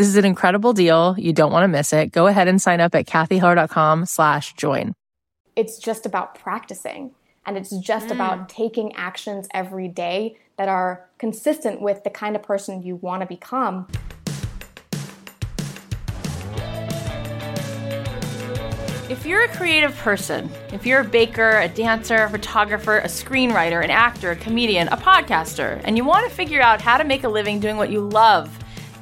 this is an incredible deal. You don't want to miss it. Go ahead and sign up at kathyheller.com slash join. It's just about practicing and it's just mm. about taking actions every day that are consistent with the kind of person you want to become. If you're a creative person, if you're a baker, a dancer, a photographer, a screenwriter, an actor, a comedian, a podcaster, and you want to figure out how to make a living doing what you love,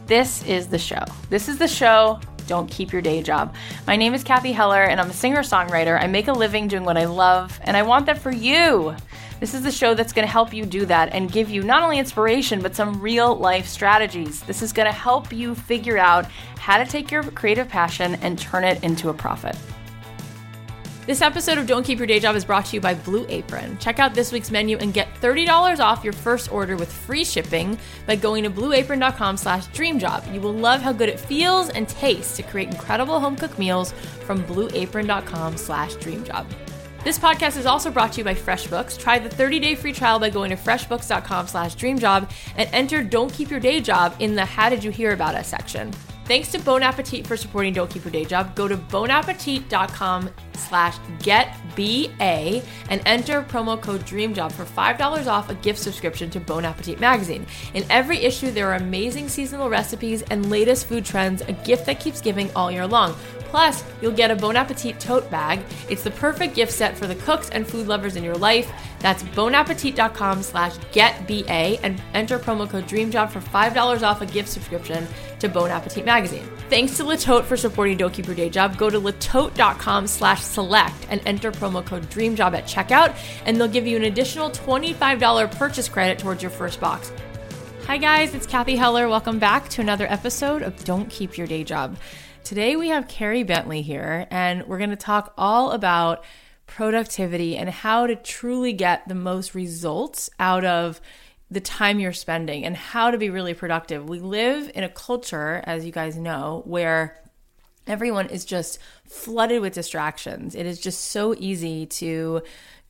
this is the show. This is the show. Don't keep your day job. My name is Kathy Heller, and I'm a singer songwriter. I make a living doing what I love, and I want that for you. This is the show that's going to help you do that and give you not only inspiration, but some real life strategies. This is going to help you figure out how to take your creative passion and turn it into a profit. This episode of Don't Keep Your Day Job is brought to you by Blue Apron. Check out this week's menu and get $30 off your first order with free shipping by going to blueapron.com slash dreamjob. You will love how good it feels and tastes to create incredible home-cooked meals from blueapron.com slash dreamjob. This podcast is also brought to you by FreshBooks. Try the 30-day free trial by going to freshbooks.com slash dreamjob and enter Don't Keep Your Day Job in the How Did You Hear About Us section. Thanks to Bon Appetit for supporting Don't Keep Your Day Job. Go to bonappetit.com slash getba and enter promo code DREAMJOB for $5 off a gift subscription to Bon Appetit magazine. In every issue, there are amazing seasonal recipes and latest food trends, a gift that keeps giving all year long. Plus, you'll get a Bon Appetit tote bag. It's the perfect gift set for the cooks and food lovers in your life. That's bonappetit.com slash getba and enter promo code DREAMJOB for $5 off a gift subscription to Bon Appetit magazine. Thanks to Le Tote for supporting Don't Keep Your Day Job. Go to letote.com slash select and enter promo code DREAMJOB at checkout, and they'll give you an additional $25 purchase credit towards your first box. Hi guys, it's Kathy Heller. Welcome back to another episode of Don't Keep Your Day Job. Today we have Carey Bentley here, and we're going to talk all about productivity and how to truly get the most results out of the time you're spending and how to be really productive. We live in a culture, as you guys know, where everyone is just flooded with distractions. It is just so easy to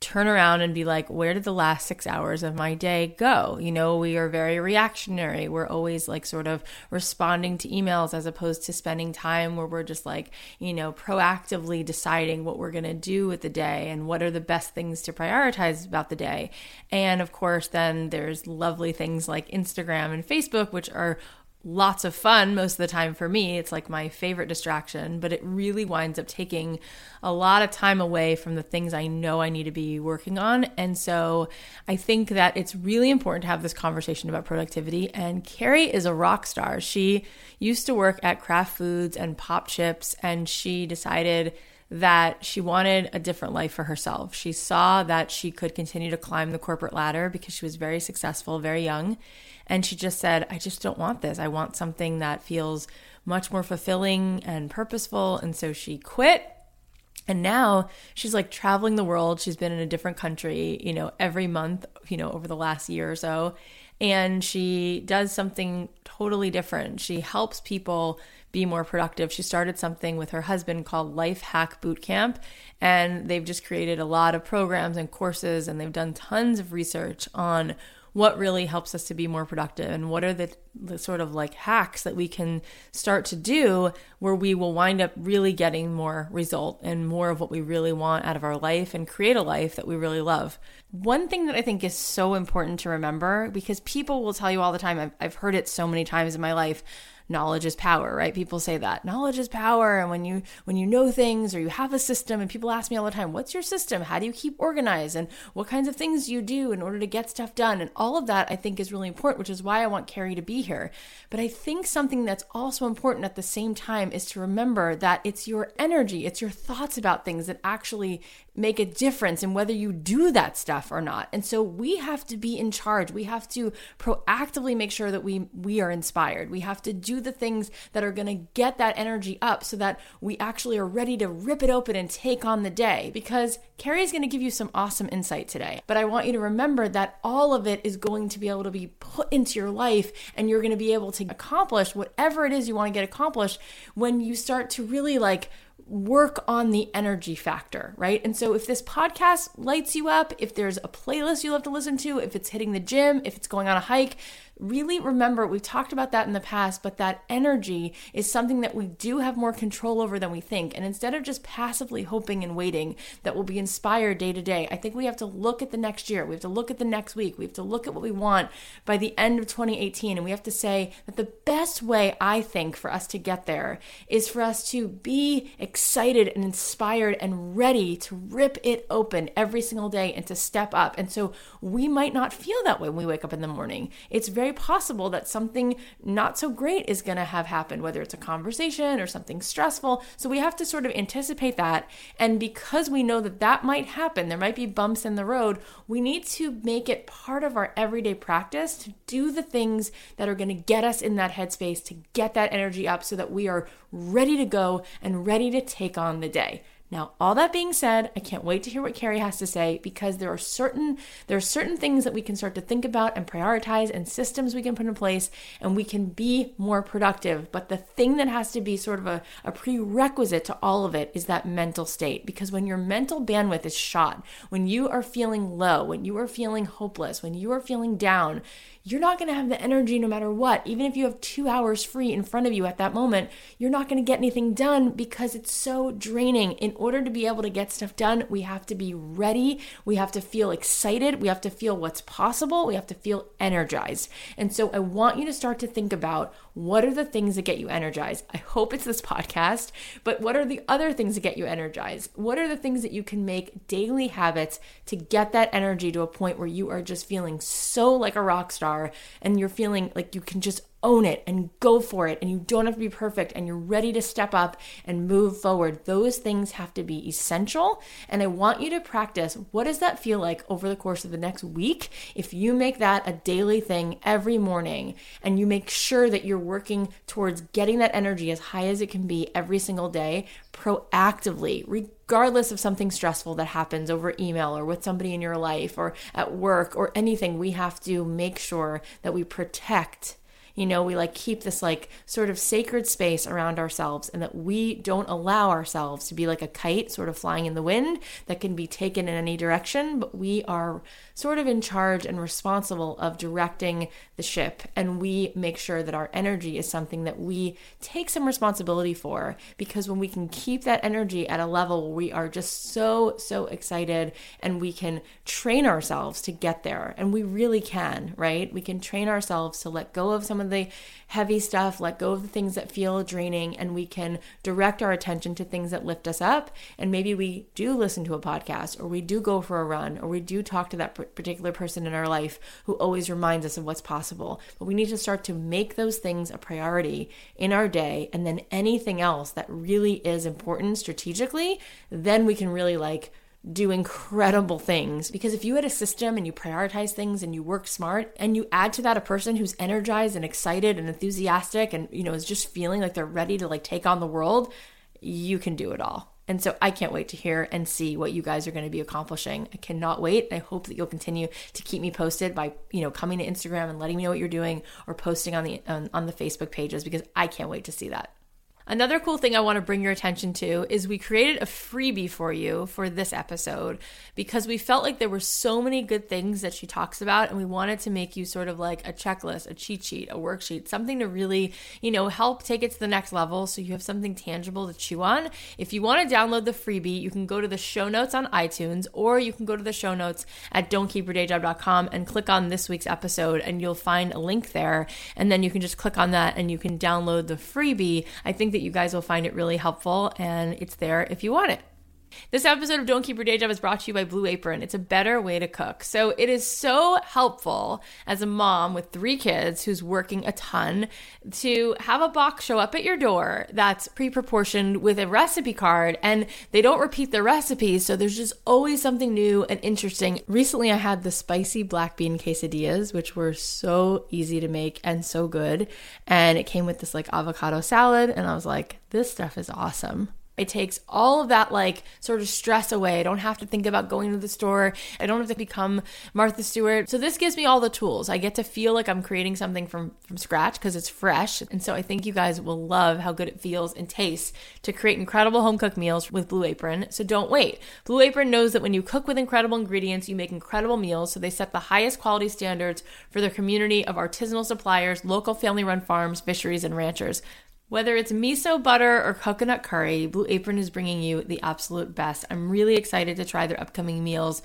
turn around and be like, where did the last six hours of my day go? You know, we are very reactionary. We're always like sort of responding to emails as opposed to spending time where we're just like, you know, proactively deciding what we're going to do with the day and what are the best things to prioritize about the day. And of course, then there's lovely things like Instagram and Facebook, which are lots of fun most of the time for me. It's like my favorite distraction, but it really winds up taking a lot of time away from the things I know I need to be working on. And so I think that it's really important to have this conversation about productivity. And Carey is a rock star. She used to work at Kraft Foods and Popchips, and she decided that she wanted a different life for herself. She saw that she could continue to climb the corporate ladder because she was very successful, very young and she just said, I just don't want this. I want something that feels much more fulfilling and purposeful. And so she quit. And now she's like traveling the world. She's been in a different country, you know, every month, you know, over the last year or so. And she does something totally different. She helps people be more productive. She started something with her husband called Life Hack Boot Camp, and they've just created a lot of programs and courses, and they've done tons of research on what really helps us to be more productive and what are the, the sort of like hacks that we can start to do where we will wind up really getting more result and more of what we really want out of our life and create a life that we really love. One thing that I think is so important to remember because people will tell you all the time, I've, I've heard it so many times in my life knowledge is power, right? People say that knowledge is power. And when you, when you know things or you have a system and people ask me all the time, what's your system? How do you keep organized? And what kinds of things do you do in order to get stuff done? And all of that I think is really important, which is why I want Carey to be here. But I think something that's also important at the same time is to remember that it's your energy, it's your thoughts about things that actually make a difference in whether you do that stuff or not. And so we have to be in charge. We have to proactively make sure that we we are inspired. We have to do the things that are going to get that energy up so that we actually are ready to rip it open and take on the day because Carey is going to give you some awesome insight today. But I want you to remember that all of it is going to be able to be put into your life and you're going to be able to accomplish whatever it is you want to get accomplished when you start to really like work on the energy factor, right? And so if this podcast lights you up, if there's a playlist you love to listen to, if it's hitting the gym, if it's going on a hike, really remember we've talked about that in the past, but that energy is something that we do have more control over than we think. And instead of just passively hoping and waiting that we'll be inspired day to day, I think we have to look at the next year. We have to look at the next week. We have to look at what we want by the end of 2018. And we have to say that the best way, I think, for us to get there is for us to be excited and inspired and ready to rip it open every single day and to step up. And so we might not feel that way when we wake up in the morning. It's very very possible that something not so great is going to have happened, whether it's a conversation or something stressful. So we have to sort of anticipate that. And because we know that that might happen, there might be bumps in the road, we need to make it part of our everyday practice to do the things that are going to get us in that headspace, to get that energy up so that we are ready to go and ready to take on the day. Now, all that being said, I can't wait to hear what Carey has to say because there are certain there are certain things that we can start to think about and prioritize and systems we can put in place and we can be more productive. But the thing that has to be sort of a, a prerequisite to all of it is that mental state. Because when your mental bandwidth is shot, when you are feeling low, when you are feeling hopeless, when you are feeling down, you're not going to have the energy no matter what. Even if you have two hours free in front of you at that moment, you're not going to get anything done because it's so draining. In order to be able to get stuff done, we have to be ready. We have to feel excited. We have to feel what's possible. We have to feel energized. And so I want you to start to think about what are the things that get you energized? I hope it's this podcast, but what are the other things that get you energized? What are the things that you can make daily habits to get that energy to a point where you are just feeling so like a rock star and you're feeling like you can just own it and go for it and you don't have to be perfect and you're ready to step up and move forward. Those things have to be essential and i want you to practice what does that feel like over the course of the next week if you make that a daily thing every morning and you make sure that you're working towards getting that energy as high as it can be every single day proactively regardless of something stressful that happens over email or with somebody in your life or at work or anything we have to make sure that we protect you know, we like keep this like sort of sacred space around ourselves and that we don't allow ourselves to be like a kite sort of flying in the wind that can be taken in any direction, but we are sort of in charge and responsible of directing the ship. And we make sure that our energy is something that we take some responsibility for because when we can keep that energy at a level we are just so, so excited and we can train ourselves to get there, and we really can, right? We can train ourselves to let go of some of the heavy stuff, let go of the things that feel draining, and we can direct our attention to things that lift us up. And maybe we do listen to a podcast, or we do go for a run, or we do talk to that particular person in our life who always reminds us of what's possible. But we need to start to make those things a priority in our day. And then anything else that really is important strategically, then we can really like do incredible things. Because if you had a system and you prioritize things and you work smart and you add to that a person who's energized and excited and enthusiastic and, you know, is just feeling like they're ready to like take on the world, you can do it all. And so I can't wait to hear and see what you guys are going to be accomplishing. I cannot wait. I hope that you'll continue to keep me posted by, you know, coming to Instagram and letting me know what you're doing or posting on the on, on the Facebook pages because I can't wait to see that. Another cool thing I want to bring your attention to is we created a freebie for you for this episode because we felt like there were so many good things that she talks about and we wanted to make you sort of like a checklist, a cheat sheet, a worksheet, something to really, you know, help take it to the next level so you have something tangible to chew on. If you want to download the freebie, you can go to the show notes on iTunes or you can go to the show notes at don'tkeepyourdayjob.com and click on this week's episode and you'll find a link there and then you can just click on that and you can download the freebie. I think that you guys will find it really helpful and it's there if you want it. This episode of Don't Keep Your Day Job is brought to you by Blue Apron. It's a better way to cook. So it is so helpful as a mom with three kids who's working a ton to have a box show up at your door that's pre proportioned with a recipe card and they don't repeat the recipes. So there's just always something new and interesting. Recently, I had the spicy black bean quesadillas, which were so easy to make and so good. And it came with this like avocado salad. And I was like, this stuff is awesome. It takes all of that like sort of stress away. I don't have to think about going to the store. I don't have to become Martha Stewart. So this gives me all the tools. I get to feel like I'm creating something from from scratch because it's fresh. And so I think you guys will love how good it feels and tastes to create incredible home cooked meals with Blue Apron. So don't wait. Blue Apron knows that when you cook with incredible ingredients, you make incredible meals. So they set the highest quality standards for their community of artisanal suppliers, local family run farms, fisheries, and ranchers. Whether it's miso butter or coconut curry, Blue Apron is bringing you the absolute best. I'm really excited to try their upcoming meals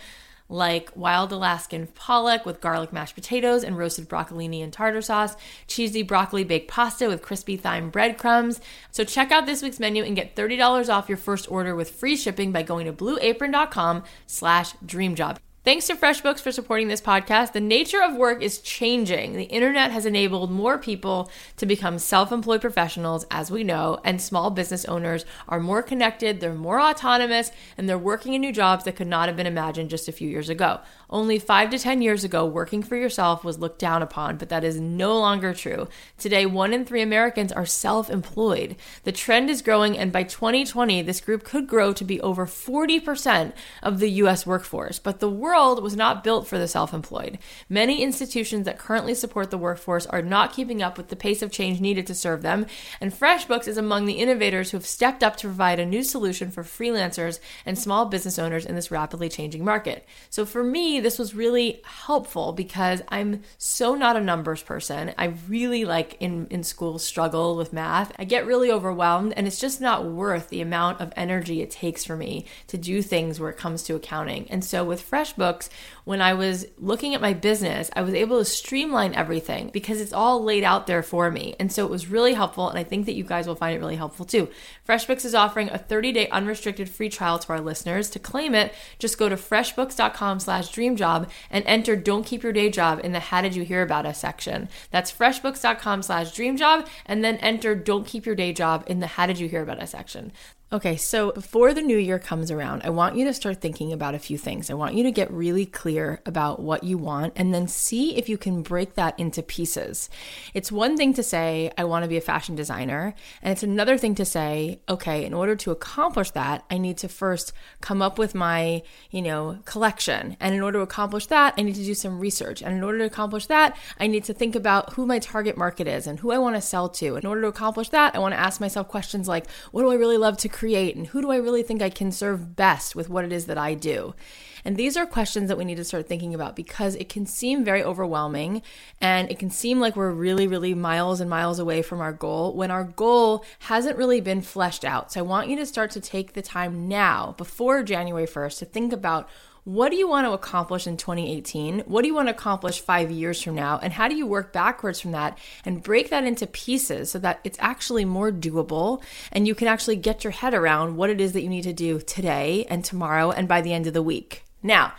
like wild Alaskan pollock with garlic mashed potatoes and roasted broccolini and tartar sauce, cheesy broccoli baked pasta with crispy thyme breadcrumbs. So check out this week's menu and get $30 off your first order with free shipping by going to blueapron.com slash dreamjob. Thanks to FreshBooks for supporting this podcast. The nature of work is changing. The internet has enabled more people to become self employed professionals, as we know, and small business owners are more connected, they're more autonomous, and they're working in new jobs that could not have been imagined just a few years ago. Only five to 10 years ago, working for yourself was looked down upon, but that is no longer true. Today, one in three Americans are self employed. The trend is growing, and by 2020, this group could grow to be over 40% of the US workforce. But the world was not built for the self employed. Many institutions that currently support the workforce are not keeping up with the pace of change needed to serve them, and FreshBooks is among the innovators who have stepped up to provide a new solution for freelancers and small business owners in this rapidly changing market. So for me, this was really helpful because I'm so not a numbers person. I really like in, in school struggle with math. I get really overwhelmed and it's just not worth the amount of energy it takes for me to do things where it comes to accounting. And so with FreshBooks, books, when I was looking at my business, I was able to streamline everything because it's all laid out there for me. And so it was really helpful. And I think that you guys will find it really helpful too. FreshBooks is offering a 30 day unrestricted free trial to our listeners. To claim it, just go to freshbooks.com slash dreamjob and enter Don't Keep Your Day Job in the How Did You Hear About Us section. That's freshbooks.com slash dreamjob and then enter Don't Keep Your Day Job in the How Did You Hear About Us section. Okay, so before the new year comes around, I want you to start thinking about a few things. I want you to get really clear about what you want and then see if you can break that into pieces. It's one thing to say, I want to be a fashion designer, and it's another thing to say, okay, in order to accomplish that, I need to first come up with my, you know, collection. And in order to accomplish that, I need to do some research. And in order to accomplish that, I need to think about who my target market is and who I want to sell to. In order to accomplish that, I want to ask myself questions like, what do I really love to create? Create and who do I really think I can serve best with what it is that I do? And these are questions that we need to start thinking about because it can seem very overwhelming and it can seem like we're really, really miles and miles away from our goal when our goal hasn't really been fleshed out. So I want you to start to take the time now, before January 1st, to think about what do you want to accomplish in 2018? What do you want to accomplish five years from now? And how do you work backwards from that and break that into pieces so that it's actually more doable and you can actually get your head around what it is that you need to do today and tomorrow and by the end of the week? Now,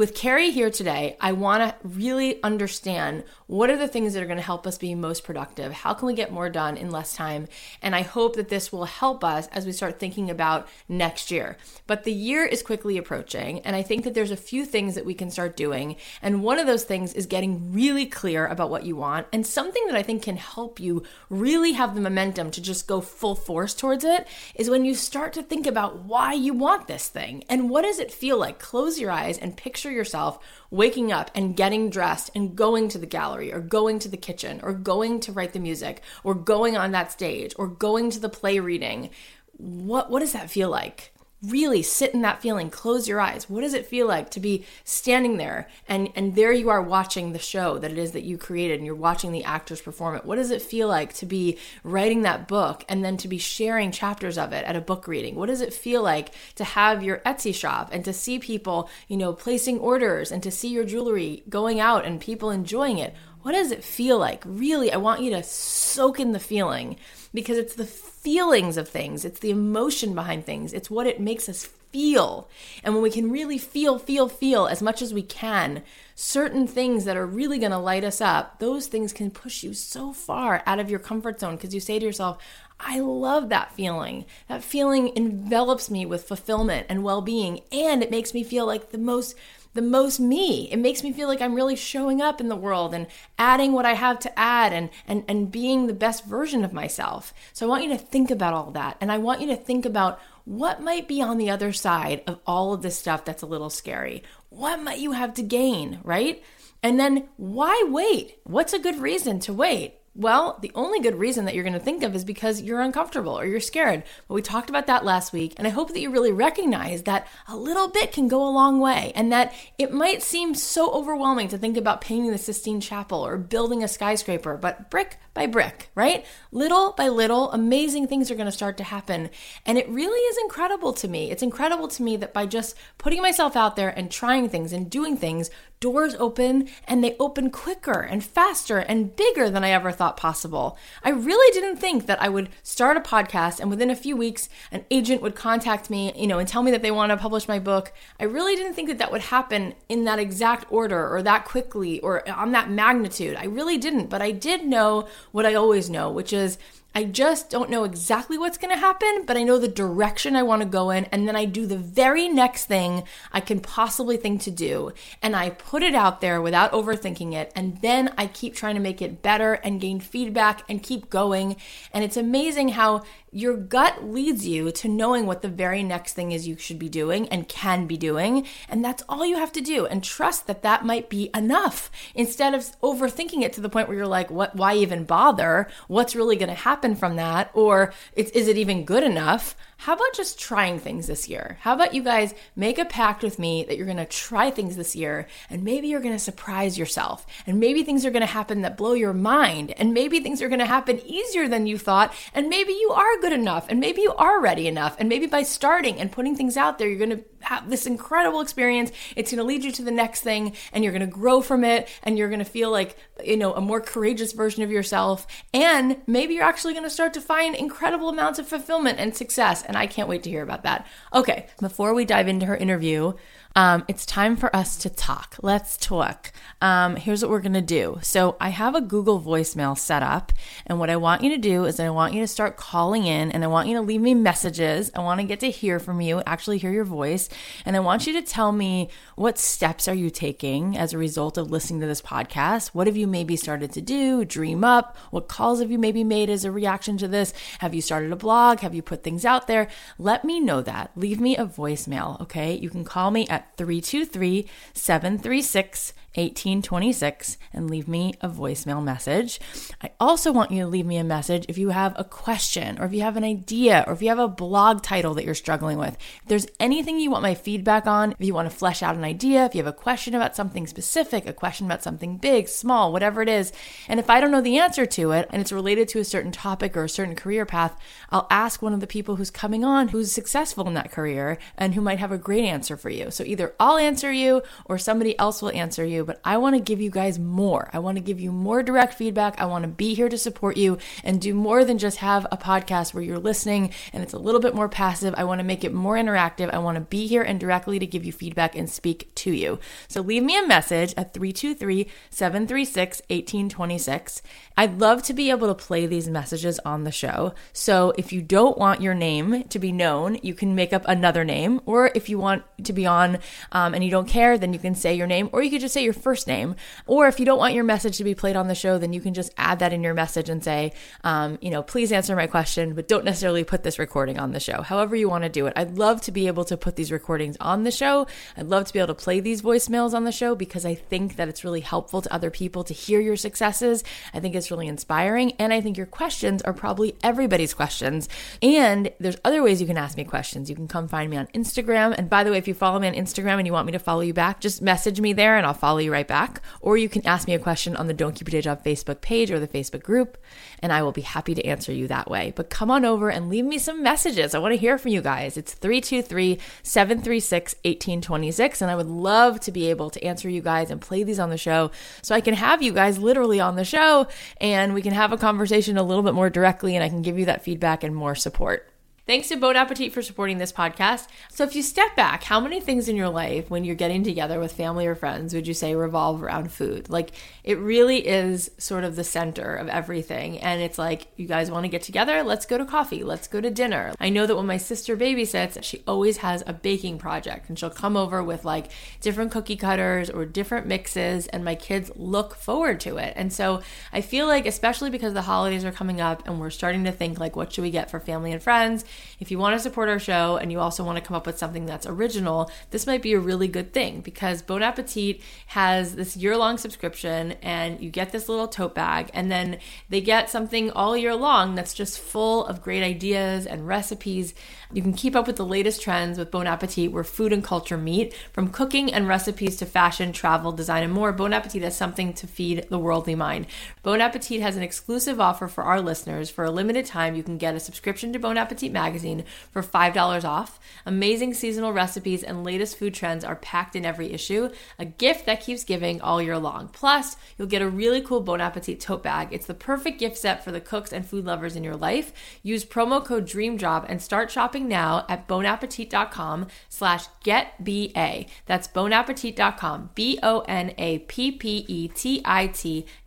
with Carey here today, I want to really understand what are the things that are going to help us be most productive? How can we get more done in less time? And I hope that this will help us as we start thinking about next year. But the year is quickly approaching, and I think that there's a few things that we can start doing. And one of those things is getting really clear about what you want. And something that I think can help you really have the momentum to just go full force towards it is when you start to think about why you want this thing and what does it feel like? Close your eyes and picture yourself waking up and getting dressed and going to the gallery or going to the kitchen or going to write the music or going on that stage or going to the play reading, what what does that feel like? Really sit in that feeling close your eyes. What does it feel like to be standing there and and there you are watching the show that it is that you created and you're watching the actors perform it? What does it feel like to be writing that book and then to be sharing chapters of it at a book reading? What does it feel like to have your etsy shop and to see people you know placing orders and to see your jewelry going out and people enjoying it what does it feel like really i want you to soak in the feeling because it's the feelings of things, it's the emotion behind things, it's what it makes us feel. And when we can really feel, feel, feel as much as we can, certain things that are really going to light us up, those things can push you so far out of your comfort zone because you say to yourself, I love that feeling. That feeling envelops me with fulfillment and well being, and it makes me feel like the most the most me. It makes me feel like I'm really showing up in the world and adding what I have to add and, and, and being the best version of myself. So I want you to think about all that. And I want you to think about what might be on the other side of all of this stuff that's a little scary. What might you have to gain, right? And then why wait? What's a good reason to wait? Well, the only good reason that you're going to think of is because you're uncomfortable or you're scared. But we talked about that last week, and I hope that you really recognize that a little bit can go a long way and that it might seem so overwhelming to think about painting the Sistine Chapel or building a skyscraper, but brick by brick, right? Little by little, amazing things are going to start to happen. And it really is incredible to me. It's incredible to me that by just putting myself out there and trying things and doing things, doors open and they open quicker and faster and bigger than I ever thought possible. I really didn't think that I would start a podcast and within a few weeks an agent would contact me, you know, and tell me that they want to publish my book. I really didn't think that that would happen in that exact order or that quickly or on that magnitude. I really didn't, but I did know what I always know, which is I just don't know exactly what's going to happen, but I know the direction I want to go in. And then I do the very next thing I can possibly think to do. And I put it out there without overthinking it. And then I keep trying to make it better and gain feedback and keep going. And it's amazing how your gut leads you to knowing what the very next thing is you should be doing and can be doing. And that's all you have to do. And trust that that might be enough instead of overthinking it to the point where you're like, what, why even bother? What's really going to happen from that? Or is it even good enough? How about just trying things this year? How about you guys make a pact with me that you're to try things this year and maybe you're to surprise yourself and maybe things are to happen that blow your mind and maybe things are to happen easier than you thought and maybe you are good enough and maybe you are ready enough and maybe by starting and putting things out there, you're to have this incredible experience. It's to lead you to the next thing and you're to grow from it and you're to feel like, you know, a more courageous version of yourself. And maybe you're actually to start to find incredible amounts of fulfillment and success and I can't wait to hear about that. Okay, before we dive into her interview, um, it's time for us to talk. Let's talk. Um, here's what we're going to do. So, I have a Google voicemail set up, and what I want you to do is I want you to start calling in and I want you to leave me messages. I want to get to hear from you, actually hear your voice, and I want you to tell me what steps are you taking as a result of listening to this podcast? What have you maybe started to do, dream up? What calls have you maybe made as a reaction to this? Have you started a blog? Have you put things out there? Let me know that. Leave me a voicemail, okay? You can call me at at 323 736 1826 and leave me a voicemail message. I also want you to leave me a message if you have a question or if you have an idea or if you have a blog title that you're struggling with. If there's anything you want my feedback on, if you want to flesh out an idea, if you have a question about something specific, a question about something big, small, whatever it is, and if I don't know the answer to it and it's related to a certain topic or a certain career path, I'll ask one of the people who's coming on who's successful in that career and who might have a great answer for you. So either I'll answer you or somebody else will answer you, but I want to give you guys more. I want to give you more direct feedback. I want to be here to support you and do more than just have a podcast where you're listening and it's a little bit more passive. I want to make it more interactive. I want to be here and directly to give you feedback and speak to you. So leave me a message at 323 736 1826. I'd love to be able to play these messages on the show. So if you don't want your name to be known, you can make up another name. Or if you want to be on um, and you don't care, then you can say your name, or you could just say your first name. Or if you don't want your message to be played on the show, then you can just add that in your message and say, um, you know, please answer my question, but don't necessarily put this recording on the show. However, you want to do it. I'd love to be able to put these recordings on the show. I'd love to be able to play these voicemails on the show because I think that it's really helpful to other people to hear your successes. I think it's really inspiring. And I think your questions are probably everybody's questions. And there's other ways you can ask me questions. You can come find me on Instagram. And by the way, if you follow me on Instagram and you want me to follow you back, just message me there and I'll follow you right back. Or you can ask me a question on the Don't Keep Your Day Job Facebook page or the Facebook group, and I will be happy to answer you that way. But come on over and leave me some messages. I want to hear from you guys. It's 323 736 1826, and I would love to be able to answer you guys and play these on the show so I can have you guys literally on the show and we can have a conversation a little bit more more directly and I can give you that feedback and more support. Thanks to Bon Appetit for supporting this podcast. So, if you step back, how many things in your life, when you're getting together with family or friends, would you say revolve around food? Like, it really is sort of the center of everything. And it's like, you guys want to get together? Let's go to coffee. Let's go to dinner. I know that when my sister babysits, she always has a baking project and she'll come over with like different cookie cutters or different mixes, and my kids look forward to it. And so, I feel like, especially because the holidays are coming up and we're starting to think, like, what should we get for family and friends? If you want to support our show and you also want to come up with something that's original, this might be a really good thing because Bon Appetit has this year long subscription and you get this little tote bag and then they get something all year long that's just full of great ideas and recipes. You can keep up with the latest trends with Bon Appetit where food and culture meet from cooking and recipes to fashion, travel, design, and more. Bon Appetit has something to feed the worldly mind. Bon Appetit has an exclusive offer for our listeners. For a limited time, you can get a subscription to Bon Appetit magazine for $5 off. Amazing seasonal recipes and latest food trends are packed in every issue, a gift that keeps giving all year long. Plus, you'll get a really cool Bon Appetit tote bag. It's the perfect gift set for the cooks and food lovers in your life. Use promo code DREAMJOB and start shopping now at bonappetit.com slash getba. That's bonappetit.com, B-O-N-A-P-P-E-T-I-T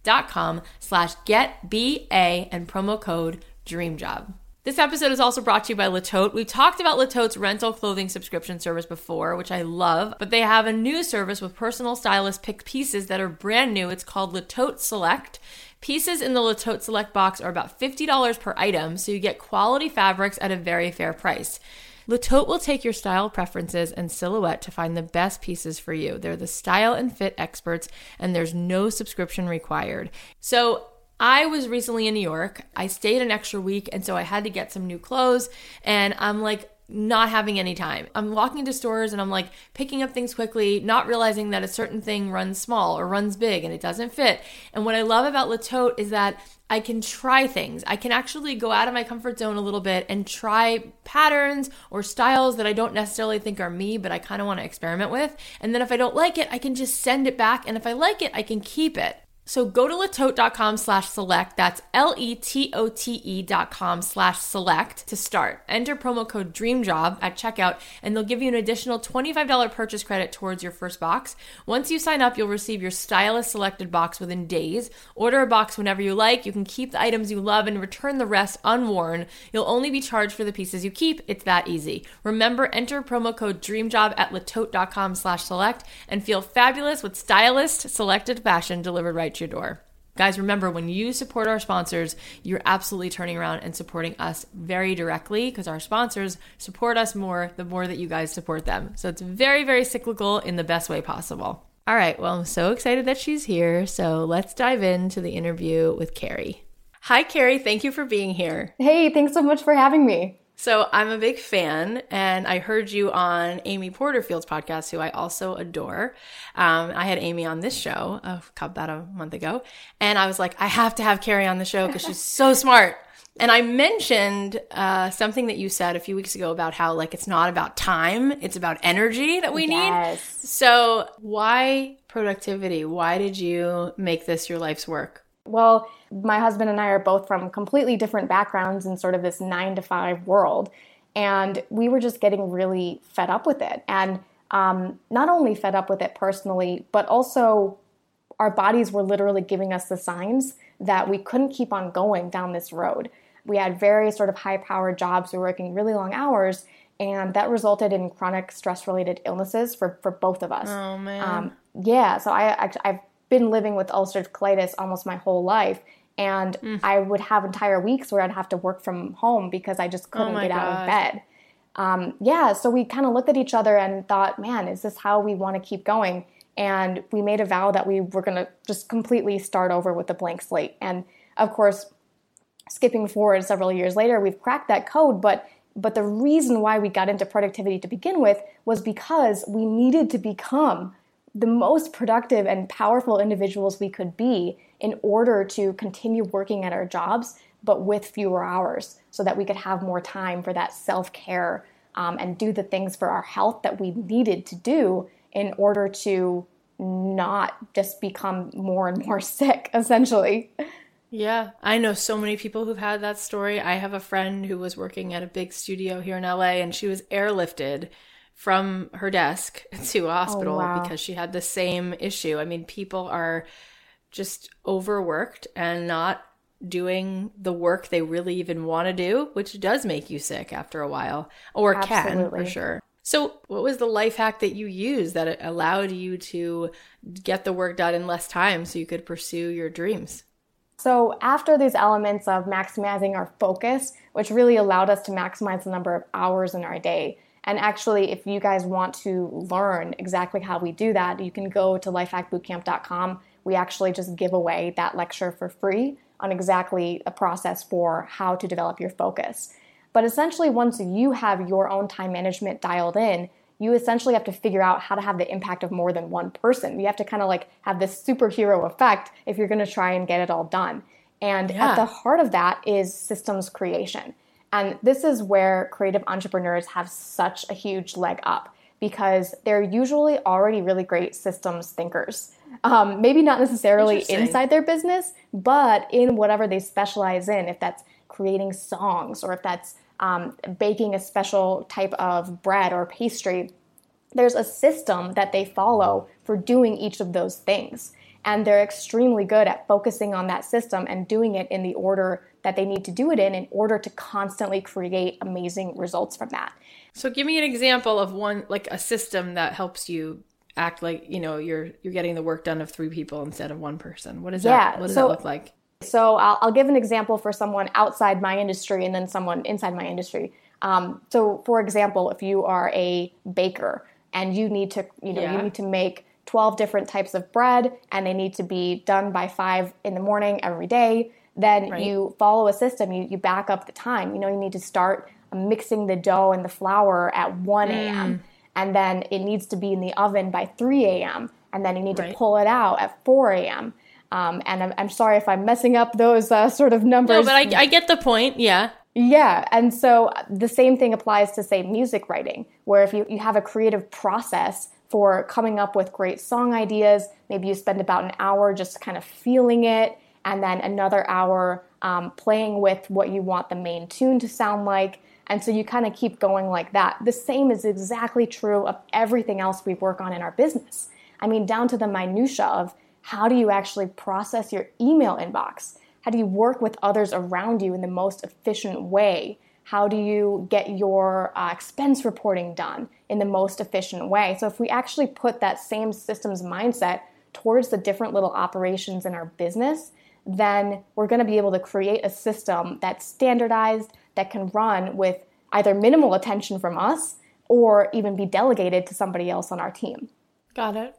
dot com slash getba and promo code DREAMJOB. This episode is also brought to you by Le Tote. We talked about Le Tote's rental clothing subscription service before, which I love, but they have a new service with personal stylists pick pieces that are brand new. It's called Le Tote Select. Pieces in the Le Tote Select box are about $50 per item, so you get quality fabrics at a very fair price. Le Tote will take your style preferences and silhouette to find the best pieces for you. They're the style and fit experts, and there's no subscription required. So I was recently in New York. I stayed an extra week, and so I had to get some new clothes. And I'm like, not having any time. I'm walking into stores and I'm like picking up things quickly, not realizing that a certain thing runs small or runs big and it doesn't fit. And what I love about Le Tote is that I can try things. I can actually go out of my comfort zone a little bit and try patterns or styles that I don't necessarily think are me, but I kind of want to experiment with. And then if I don't like it, I can just send it back. And if I like it, I can keep it. So go to letote.com slash select. That's L-E-T-O-T-E dot com slash select to start. Enter promo code DREAMJOB at checkout and they'll give you an additional $25 purchase credit towards your first box. Once you sign up, you'll receive your stylist selected box within days. Order a box whenever you like. You can keep the items you love and return the rest unworn. You'll only be charged for the pieces you keep. It's that easy. Remember, enter promo code DREAMJOB at letote.com slash select and feel fabulous with stylist selected fashion delivered right to your door. Guys, remember when you support our sponsors, you're absolutely turning around and supporting us very directly because our sponsors support us more the more that you guys support them. So it's very, very cyclical in the best way possible. All right, well, I'm so excited that she's here. So let's dive into the interview with Carey. Hi, Carey. Thank you for being here. Hey, thanks so much for having me. So I'm a big fan, and I heard you on Amy Porterfield's podcast, who I also adore. Um, I had Amy on this show uh, about a month ago, and I was like, I have to have Carey on the show because she's so smart. And I mentioned uh, something that you said a few weeks ago about how like it's not about time, it's about energy that we yes. need. So why productivity? Why did you make this your life's work? Well, my husband and I are both from completely different backgrounds in sort of this nine to five world. And we were just getting really fed up with it. And um, not only fed up with it personally, but also our bodies were literally giving us the signs that we couldn't keep on going down this road. We had very sort of high powered jobs, we were working really long hours, and that resulted in chronic stress related illnesses for, for both of us. Oh, man. Um, yeah, so I, I, I've been living with ulcerative colitis almost my whole life. And mm. I would have entire weeks where I'd have to work from home because I just couldn't oh get God. out of bed. Um, yeah, so we kind of looked at each other and thought, man, is this how we want to keep going? And we made a vow that we were going to just completely start over with a blank slate. And of course, skipping forward several years later, we've cracked that code, but but the reason why we got into productivity to begin with was because we needed to become the most productive and powerful individuals we could be in order to continue working at our jobs, but with fewer hours, so that we could have more time for that self care um, and do the things for our health that we needed to do in order to not just become more and more sick, essentially. Yeah, I know so many people who've had that story. I have a friend who was working at a big studio here in LA and she was airlifted from her desk to a oh, hospital oh, wow. because she had the same issue. I mean, people are just overworked and not doing the work they really even want to do, which does make you sick after a while, or Absolutely. can for sure. So, what was the life hack that you used that allowed you to get the work done in less time so you could pursue your dreams? So, after these elements of maximizing our focus, which really allowed us to maximize the number of hours in our day, and actually, if you guys want to learn exactly how we do that, you can go to lifehackbootcamp.com. We actually just give away that lecture for free on exactly a process for how to develop your focus. But essentially, once you have your own time management dialed in, you essentially have to figure out how to have the impact of more than one person. You have to kind of like have this superhero effect if you're going to try and get it all done. And yeah. at the heart of that is systems creation. And this is where creative entrepreneurs have such a huge leg up because they're usually already really great systems thinkers. Um, maybe not necessarily inside their business, but in whatever they specialize in, if that's creating songs or if that's um, baking a special type of bread or pastry, there's a system that they follow for doing each of those things. And they're extremely good at focusing on that system and doing it in the order that they need to do it in in order to constantly create amazing results from that. So give me an example of one like a system that helps you act like, you know, you're you're getting the work done of three people instead of one person. What does yeah, that what does so, that look like? So I'll, I'll, give an example for someone outside my industry and then someone inside my industry. Um, so, for example, if you are a baker and you need to, you know, yeah. you need to make 12 different types of bread and they need to be done by five in the morning every day, then right. you follow a system. You, you back up the time. You know, you need to start mixing the dough and the flour at 1 a.m. Mm. And then it needs to be in the oven by 3 a.m. And then you need right. to pull it out at 4 a.m. Um, and I'm, I'm, sorry if I'm messing up those uh, sort of numbers. No, but I, I get the point. Yeah. Yeah, and so the same thing applies to, say, music writing, where if you, you have a creative process for coming up with great song ideas, maybe you spend about an hour just kind of feeling it, and then another hour um, playing with what you want the main tune to sound like. And so you kind of keep going like that. The same is exactly true of everything else we work on in our business. I mean, down to the minutia of how do you actually process your email inbox? How do you work with others around you in the most efficient way? How do you get your uh, expense reporting done in the most efficient way? So, if we actually put that same systems mindset towards the different little operations in our business, then we're going to be able to create a system that's standardized, that can run with either minimal attention from us or even be delegated to somebody else on our team. Got it.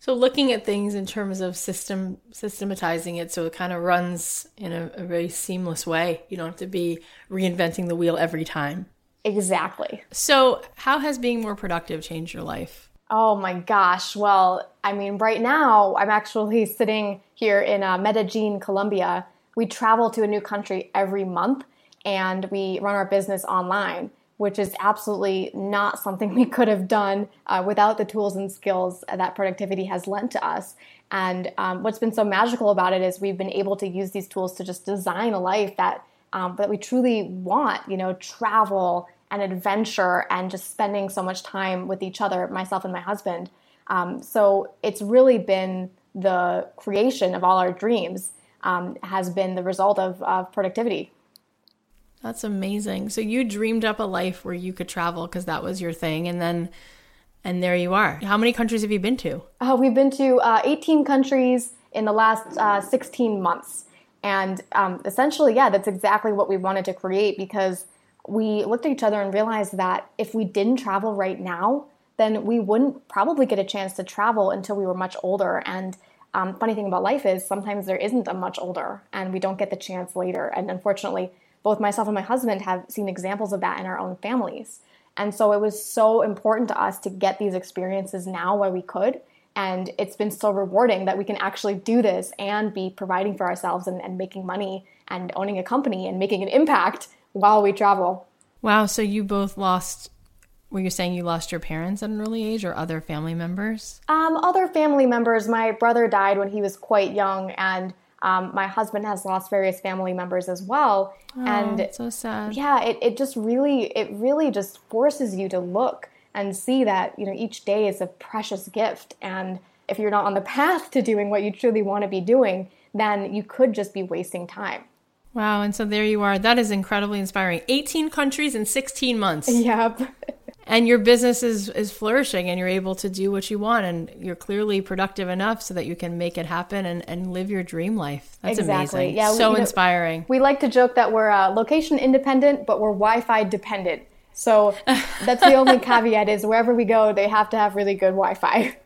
So looking at things in terms of system systematizing it so it kind of runs in a, a, very seamless way. You don't have to be reinventing the wheel every time. Exactly. So how has being more productive changed your life? Oh my gosh. Well, I mean, right now I'm actually sitting here in uh, Medellin, Colombia. We travel to a new country every month and we run our business online which is absolutely not something we could have done uh, without the tools and skills that productivity has lent to us. And um, what's been so magical about it is we've been able to use these tools to just design a life that um, that we truly want. You know, travel and adventure, and just spending so much time with each other, myself and my husband. Um, so it's really been the creation of all our dreams um, has been the result of, of productivity. That's amazing. So you dreamed up a life where you could travel because that was your thing, and then and there you are. How many countries have you been to? Uh, we've been to uh, 18 countries in the last uh, 16 months, and um, essentially, yeah, that's exactly what we wanted to create because we looked at each other and realized that if we didn't travel right now, then we wouldn't probably get a chance to travel until we were much older. And um, funny thing about life is sometimes there isn't a much older, and we don't get the chance later. And unfortunately both myself and my husband have seen examples of that in our own families. And so it was so important to us to get these experiences now while we could. And it's been so rewarding that we can actually do this and be providing for ourselves and, and making money and owning a company and making an impact while we travel. Wow. So you both lost were you saying you lost your parents at an early age or other family members? Um, other family members. My brother died when he was quite young, and Um, my husband has lost various family members as well, oh, and so sad. Yeah, it, it just really it really just forces you to look and see that you know each day is a precious gift, and if you're not on the path to doing what you truly want to be doing, then you could just be wasting time. Wow, and so there you are. That is incredibly inspiring. 18 countries in 16 months. Yep. and your business is is flourishing and you're able to do what you want and you're clearly productive enough so that you can make it happen and, and live your dream life. That's exactly. amazing. Yeah so we, inspiring. we like to joke that we're uh, location independent but we're wi-fi dependent. So that's the only caveat is wherever we go they have to have really good wi-fi.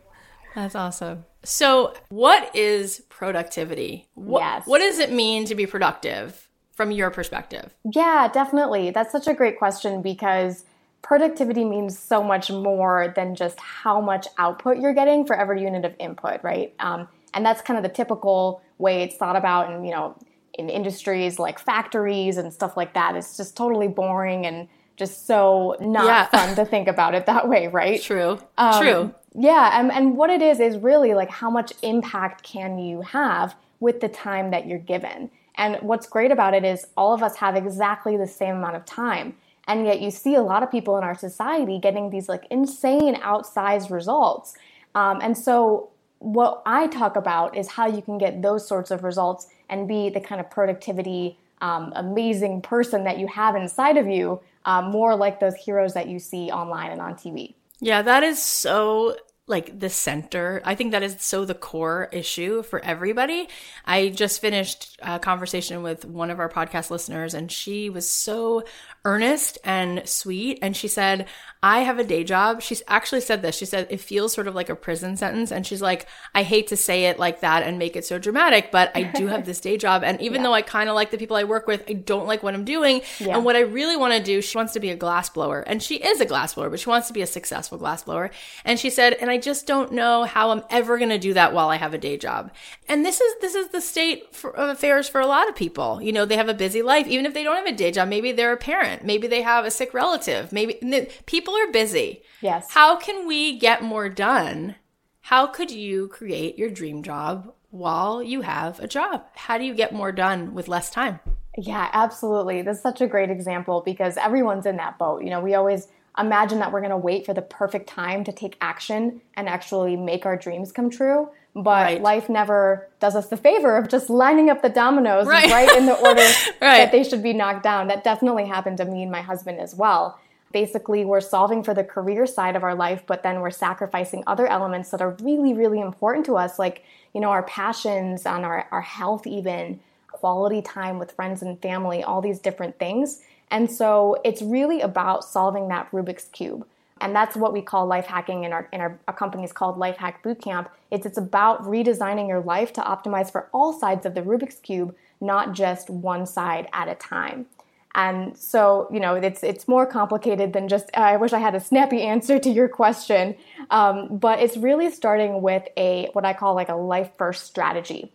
That's awesome. So what is productivity? What, yes. what does it mean to be productive from your perspective? Yeah definitely. That's such a great question because productivity means so much more than just how much output you're getting for every unit of input, right? Um, and that's kind of the typical way it's thought about in, you know, in industries like factories and stuff like that. It's just totally boring and just so not yeah. fun to think about it that way, right? True. Um, True. Yeah, and, and what it is is really like how much impact can you have with the time that you're given. And what's great about it is all of us have exactly the same amount of time. And yet you see a lot of people in our society getting these like insane outsized results. Um, and so what I talk about is how you can get those sorts of results and be the kind of productivity um, amazing person that you have inside of you, um, more like those heroes that you see online and on TV. Yeah, that is so like the center. I think that is so the core issue for everybody. I just finished a conversation with one of our podcast listeners and she was so earnest and sweet. And she said, I have a day job. She's actually said this. She said, it feels sort of like a prison sentence. And she's like, I hate to say it like that and make it so dramatic, but I do have this day job. And even yeah. though I kind of like the people I work with, I don't like what I'm doing. Yeah. And what I really want to do, she wants to be a glass blower. And she is a glass blower, but she wants to be a successful glass blower. And she said, and I just don't know how I'm ever going to do that while I have a day job. And this is, this is the state for, of affairs for a lot of people. You know, they have a busy life. Even if they don't have a day job, maybe they're a parent parent. Maybe they have a sick relative. Maybe people are busy. Yes. How can we get more done? How could you create your dream job while you have a job? How do you get more done with less time? Yeah, absolutely. That's such a great example because everyone's in that boat. You know, we always imagine that we're going to wait for the perfect time to take action and actually make our dreams come true but right. life never does us the favor of just lining up the dominoes right, right in the order right. that they should be knocked down. That definitely happened to me and my husband as well. Basically, we're solving for the career side of our life, but then we're sacrificing other elements that are really, really important to us, like, you know, our passions and our, our health, even quality time with friends and family, all these different things. And so it's really about solving that Rubik's Cube. And that's what we call life hacking in our in our, our company is called Life Hack Bootcamp. It's it's about redesigning your life to optimize for all sides of the Rubik's cube, not just one side at a time. And so, you know, it's it's more complicated than just. I wish I had a snappy answer to your question, um, but it's really starting with a what I call like a life first strategy,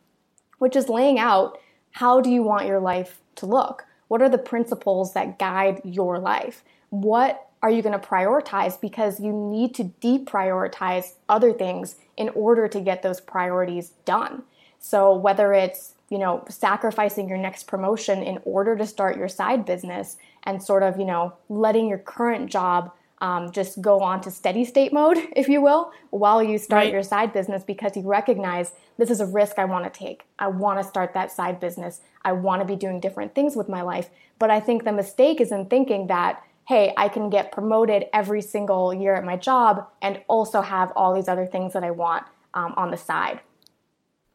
which is laying out how do you want your life to look. What are the principles that guide your life? What are you going to prioritize because you need to deprioritize other things in order to get those priorities done. So whether it's, you know, sacrificing your next promotion in order to start your side business and sort of, you know, letting your current job um, just go on to steady state mode, if you will, while you start right. your side business because you recognize this is a risk I want to take. I want to start that side business. I want to be doing different things with my life. But I think the mistake is in thinking that hey, I can get promoted every single year at my job and also have all these other things that I want um, on the side.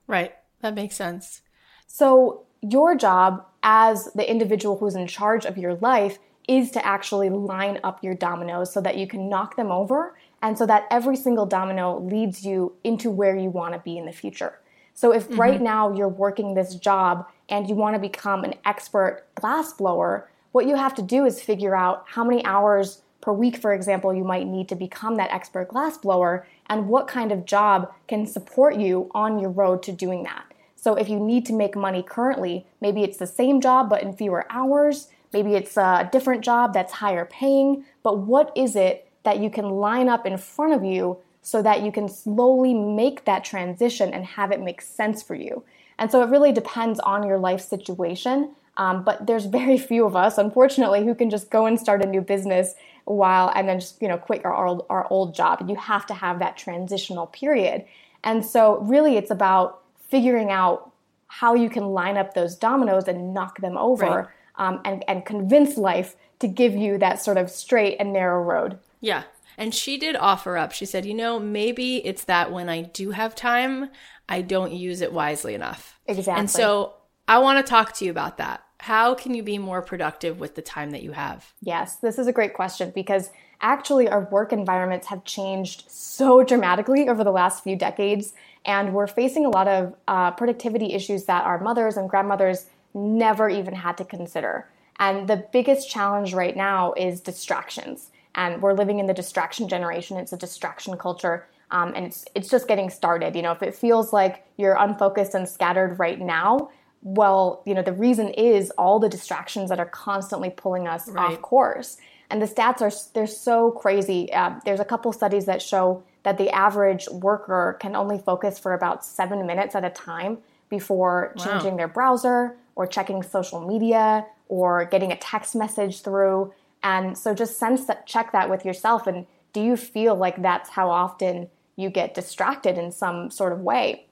Right. That makes sense. So, your job as the individual who's in charge of your life is to actually line up your dominoes so that you can knock them over and so that every single domino leads you into where you want to be in the future. So, if mm-hmm. right now you're working this job and you want to become an expert glass blower, what you have to do is figure out how many hours per week, for example, you might need to become that expert glass blower and what kind of job can support you on your road to doing that. So if you need to make money currently, maybe it's the same job but in fewer hours, maybe it's a different job that's higher paying, but what is it that you can line up in front of you so that you can slowly make that transition and have it make sense for you? And so it really depends on your life situation. Um, but there's very few of us, unfortunately, who can just go and start a new business while and then just you know quit our old, our old job. You have to have that transitional period. And so really, it's about figuring out how you can line up those dominoes and knock them over, right. Um, and and convince life to give you that sort of straight and narrow road. Yeah. And she did offer up. She said, you know, maybe it's that when I do have time, I don't use it wisely enough. Exactly. And so I want to talk to you about that. How can you be more productive with the time that you have? Yes, this is a great question because actually our work environments have changed so dramatically over the last few decades. And we're facing a lot of uh, productivity issues that our mothers and grandmothers never even had to consider. And the biggest challenge right now is distractions. And we're living in the distraction generation. It's a distraction culture. Um, and it's, it's just getting started. You know, if it feels like you're unfocused and scattered right now, well, you know, the reason is all the distractions that are constantly pulling us right. off course. And the stats are they're so crazy. Uh, there's a couple studies that show that the average worker can only focus for about seven minutes at a time before wow. changing their browser or checking social media or getting a text message through. And so just sense that, check that with yourself. And do you feel like that's how often you get distracted in some sort of way?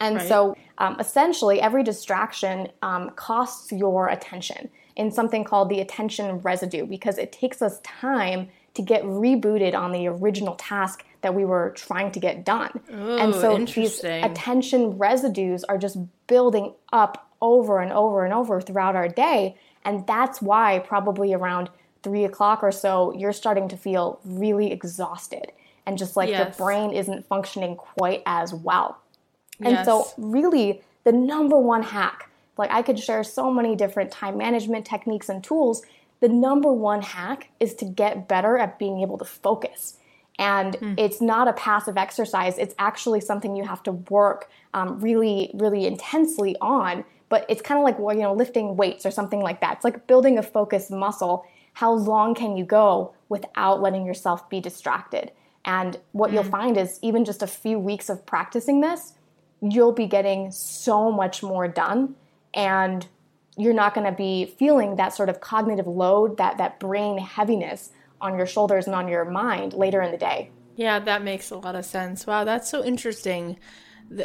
And right. so um, essentially, every distraction um, costs your attention in something called the attention residue because it takes us time to get rebooted on the original task that we were trying to get done. Ooh, and so these attention residues are just building up over and over and over throughout our day. And that's why, probably around three o'clock or so, you're starting to feel really exhausted and just like yes. your brain isn't functioning quite as well. And yes. so, really, the number one hack, like I could share so many different time management techniques and tools. The number one hack is to get better at being able to focus. And mm. it's not a passive exercise, it's actually something you have to work um, really, really intensely on but it's kind of like well, you know lifting weights or something like that. It's like building a focused muscle. How long can you go without letting yourself be distracted? And what mm. you'll find is even just a few weeks of practicing this, you'll be getting so much more done and you're not going to be feeling that sort of cognitive load, that that brain heaviness on your shoulders and on your mind later in the day. Yeah, that makes a lot of sense. Wow, that's so interesting.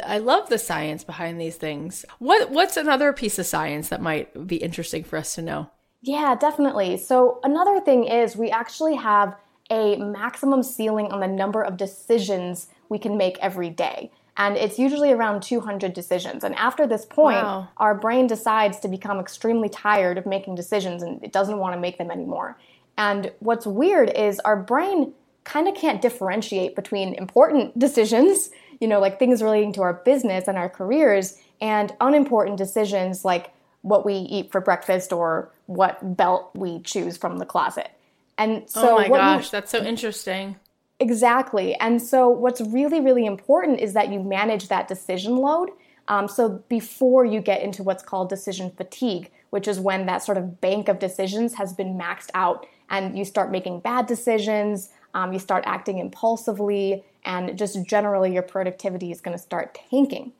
I love the science behind these things. What what's another piece of science that might be interesting for us to know? Yeah, definitely. So another thing is we actually have a maximum ceiling on the number of decisions we can make every day. And it's usually around 200 decisions. And after this point, wow. our brain decides to become extremely tired of making decisions and it doesn't want to make them anymore. And what's weird is our brain kind of can't differentiate between important decisions you know, like things relating to our business and our careers, and unimportant decisions like what we eat for breakfast or what belt we choose from the closet. And so, oh my gosh, you, that's so interesting. Exactly. And so, what's really, really important is that you manage that decision load. Um, so, before you get into what's called decision fatigue, which is when that sort of bank of decisions has been maxed out and you start making bad decisions, um, you start acting impulsively, and just generally your productivity is going to start tanking.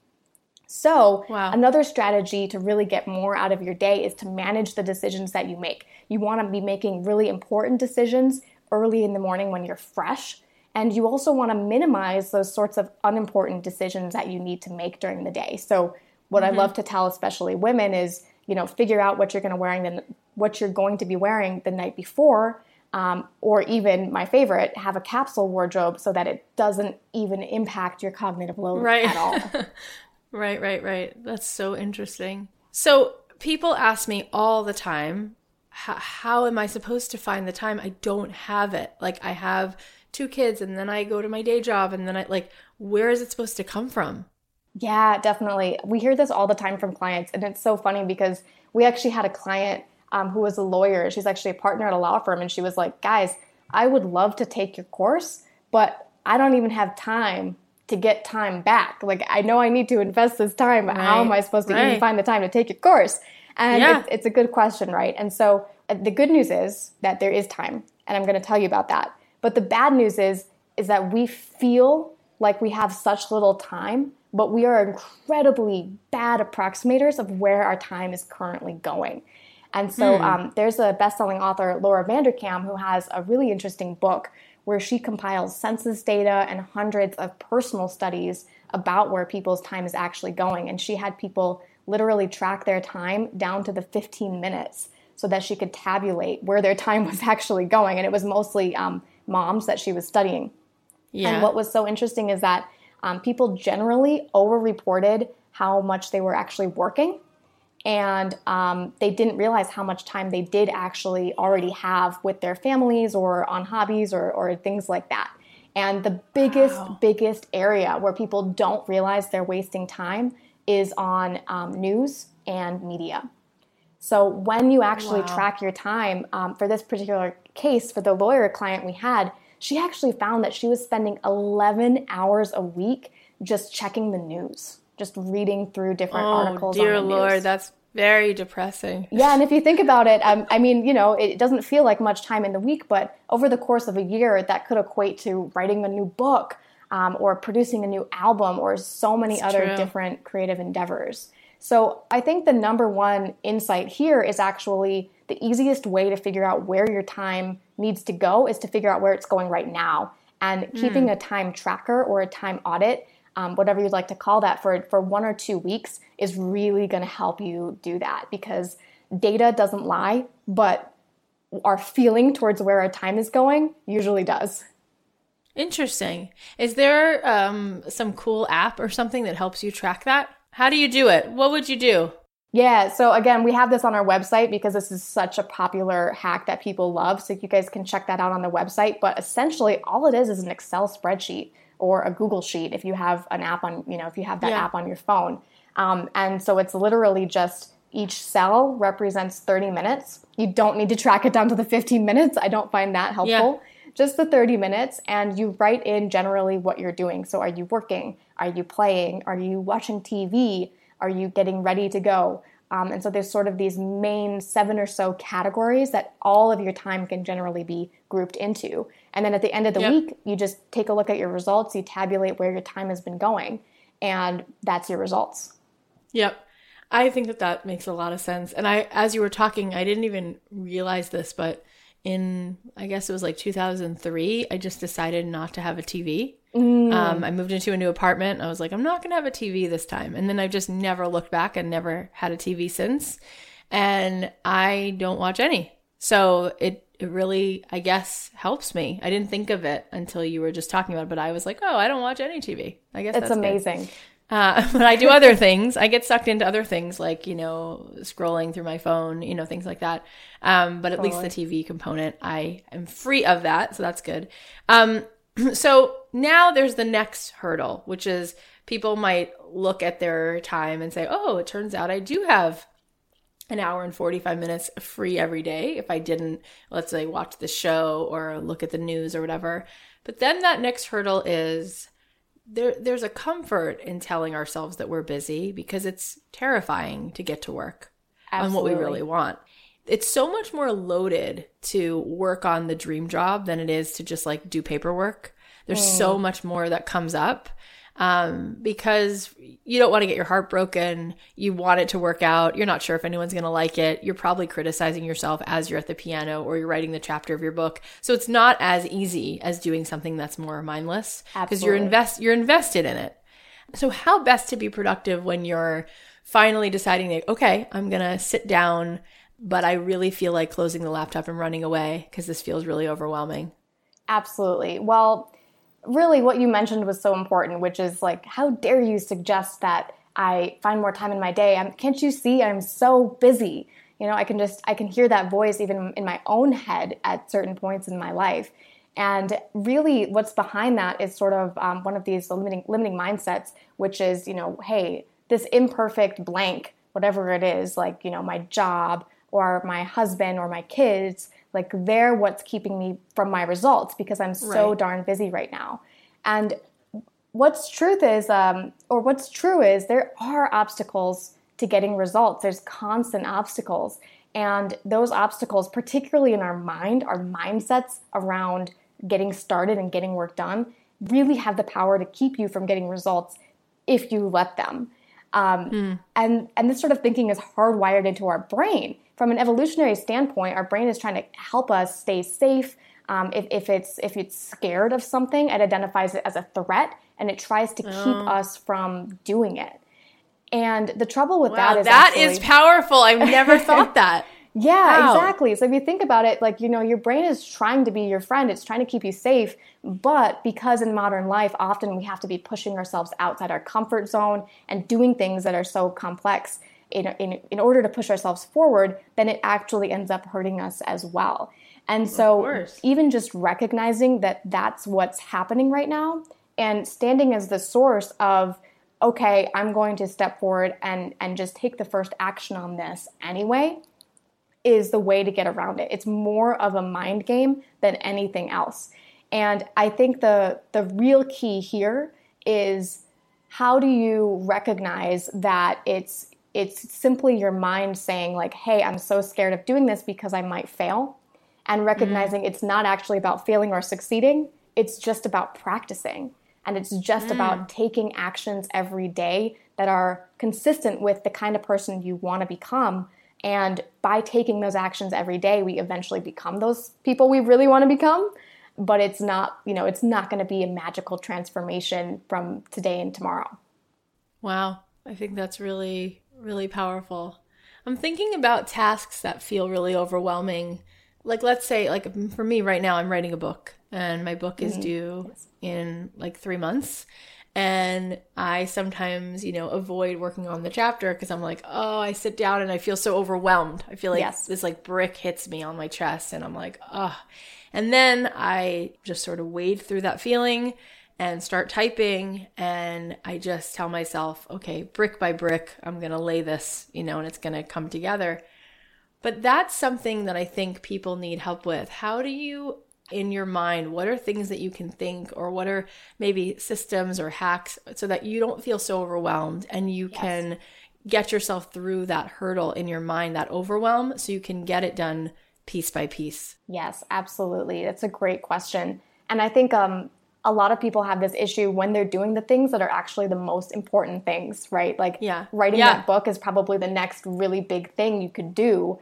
So, wow. another strategy to really get more out of your day is to manage the decisions that you make. You want to be making really important decisions early in the morning when you're fresh. And you also want to minimize those sorts of unimportant decisions that you need to make during the day. So, what mm-hmm. I love to tell, especially women, is you know figure out what you're going to wearing the, what you're going to be wearing the night before, um, or even my favorite, have a capsule wardrobe so that it doesn't even impact your cognitive load right. at all. right, right, right. That's so interesting. So people ask me all the time, how am I supposed to find the time? I don't have it. Like I have two kids and then I go to my day job and then I like, where is it supposed to come from? Yeah, definitely. We hear this all the time from clients, and it's so funny because we actually had a client um, who was a lawyer. She's actually a partner at a law firm, and she was like, "Guys, I would love to take your course, but I don't even have time to get time back. Like, I know I need to invest this time, but right. how am I supposed to right. even find the time to take your course?" And yeah. it's, it's a good question, right? And so uh, the good news is that there is time, and I'm going to tell you about that. But the bad news is is that we feel like we have such little time but we are incredibly bad approximators of where our time is currently going. And so hmm. um, there's a best-selling author, Laura Vanderkam, who has a really interesting book where she compiles census data and hundreds of personal studies about where people's time is actually going. And she had people literally track their time down to the 15 minutes so that she could tabulate where their time was actually going. And it was mostly um, moms that she was studying. Yeah. And what was so interesting is that um, people generally overreported how much they were actually working and um, they didn't realize how much time they did actually already have with their families or on hobbies or, or things like that. And the biggest, wow. biggest area where people don't realize they're wasting time is on um, news and media. So when you actually wow. track your time, um, for this particular case, for the lawyer client we had, she actually found that she was spending 11 hours a week just checking the news, just reading through different oh, articles. Dear Lord, that's very depressing. Yeah, and if you think about it, um, I mean, you know, it doesn't feel like much time in the week, but over the course of a year, that could equate to writing a new book um, or producing a new album or so many other true. different creative endeavors. So I think the number one insight here is actually the easiest way to figure out where your time needs to go is to figure out where it's going right now. And keeping mm. a time tracker or a time audit, um, whatever you'd like to call that, for, for one or two weeks is really going to help you do that because data doesn't lie, but our feeling towards where our time is going usually does. Interesting. Is there um, some cool app or something that helps you track that? How do you do it? What would you do? Yeah, so again, we have this on our website because this is such a popular hack that people love. So you guys can check that out on the website. But essentially, all it is is an Excel spreadsheet or a Google sheet if you have an app on, you know, if you have that yeah. app on your phone. Um, and so it's literally just each cell represents 30 minutes. You don't need to track it down to the 15 minutes. I don't find that helpful. Yeah. Just the 30 minutes, and you write in generally what you're doing. So, are you working? Are you playing? Are you watching TV? Are you getting ready to go? Um, and so there's sort of these main seven or so categories that all of your time can generally be grouped into. And then at the end of the yep. week, you just take a look at your results, you tabulate where your time has been going, and that's your results. Yep. I think that that makes a lot of sense. And I, as you were talking, I didn't even realize this, but in, I guess it was like 2003, I just decided not to have a TV. Mm. Um, I moved into a new apartment. I was like, I'm not going to have a TV this time. And then I've just never looked back and never had a TV since. And I don't watch any. So it, it really, I guess, helps me. I didn't think of it until you were just talking about it, but I was like, oh, I don't watch any TV. I guess it's amazing. Good. Uh, but I do other things. I get sucked into other things like, you know, scrolling through my phone, you know, things like that. Um, but at totally. least the TV component, I am free of that. So that's good. Um, so now there's the next hurdle, which is people might look at their time and say, oh, it turns out I do have an hour and 45 minutes free every day if I didn't, let's say, watch the show or look at the news or whatever. But then that next hurdle is there there's a comfort in telling ourselves that we're busy because it's terrifying to get to work Absolutely. on what we really want it's so much more loaded to work on the dream job than it is to just like do paperwork. There's mm. so much more that comes up um, because you don't want to get your heart broken. You want it to work out. You're not sure if anyone's going to like it. You're probably criticizing yourself as you're at the piano or you're writing the chapter of your book. So it's not as easy as doing something that's more mindless because you're invest you're invested in it. So how best to be productive when you're finally deciding that okay, I'm going to sit down but I really feel like closing the laptop and running away because this feels really overwhelming. Absolutely. Well, really, what you mentioned was so important, which is like, how dare you suggest that I find more time in my day? I'm, can't you see I'm so busy? You know, I can just, I can hear that voice even in my own head at certain points in my life. And really, what's behind that is sort of um, one of these limiting, limiting mindsets, which is, you know, hey, this imperfect blank, whatever it is, like, you know, my job, or my husband or my kids, like they're what's keeping me from my results because I'm so right. darn busy right now. And what's truth is, um, or what's true is, there are obstacles to getting results. There's constant obstacles. And those obstacles, particularly in our mind, our mindsets around getting started and getting work done, really have the power to keep you from getting results if you let them. Um, mm. And and this sort of thinking is hardwired into our brain. From an evolutionary standpoint, our brain is trying to help us stay safe. Um, if, if it's if it's scared of something, it identifies it as a threat and it tries to keep oh. us from doing it. And the trouble with wow, that is that actually, is powerful. I've never thought that. Yeah, wow. exactly. So if you think about it, like, you know, your brain is trying to be your friend, it's trying to keep you safe. But because in modern life, often we have to be pushing ourselves outside our comfort zone and doing things that are so complex in, in, in order to push ourselves forward, then it actually ends up hurting us as well. And so, even just recognizing that that's what's happening right now and standing as the source of, okay, I'm going to step forward and, and just take the first action on this anyway is the way to get around it. It's more of a mind game than anything else. And I think the the real key here is how do you recognize that it's it's simply your mind saying like, "Hey, I'm so scared of doing this because I might fail." And recognizing mm. it's not actually about failing or succeeding, it's just about practicing. And it's just mm. about taking actions every day that are consistent with the kind of person you want to become and by taking those actions every day, we eventually become those people we really want to become. But it's not, you know, it's not going to be a magical transformation from today and tomorrow. Wow. I think that's really, really powerful. I'm thinking about tasks that feel really overwhelming. Like, let's say, like for me right now, I'm writing a book and my book is mm-hmm. due in like three months. And I sometimes, you know, avoid working on the chapter because I'm like, oh, I sit down and I feel so overwhelmed. I feel like yes. this like brick hits me on my chest and I'm like, oh. And then I just sort of wade through that feeling and start typing and I just tell myself, okay, brick by brick, I'm going to lay this, you know, and it's going to come together. But that's something that I think people need help with. How do you in your mind what are things that you can think or what are maybe systems or hacks so that you don't feel so overwhelmed and you yes. can get yourself through that hurdle in your mind that overwhelm so you can get it done piece by piece yes absolutely that's a great question and i think um, a lot of people have this issue when they're doing the things that are actually the most important things right like yeah. writing yeah. that book is probably the next really big thing you could do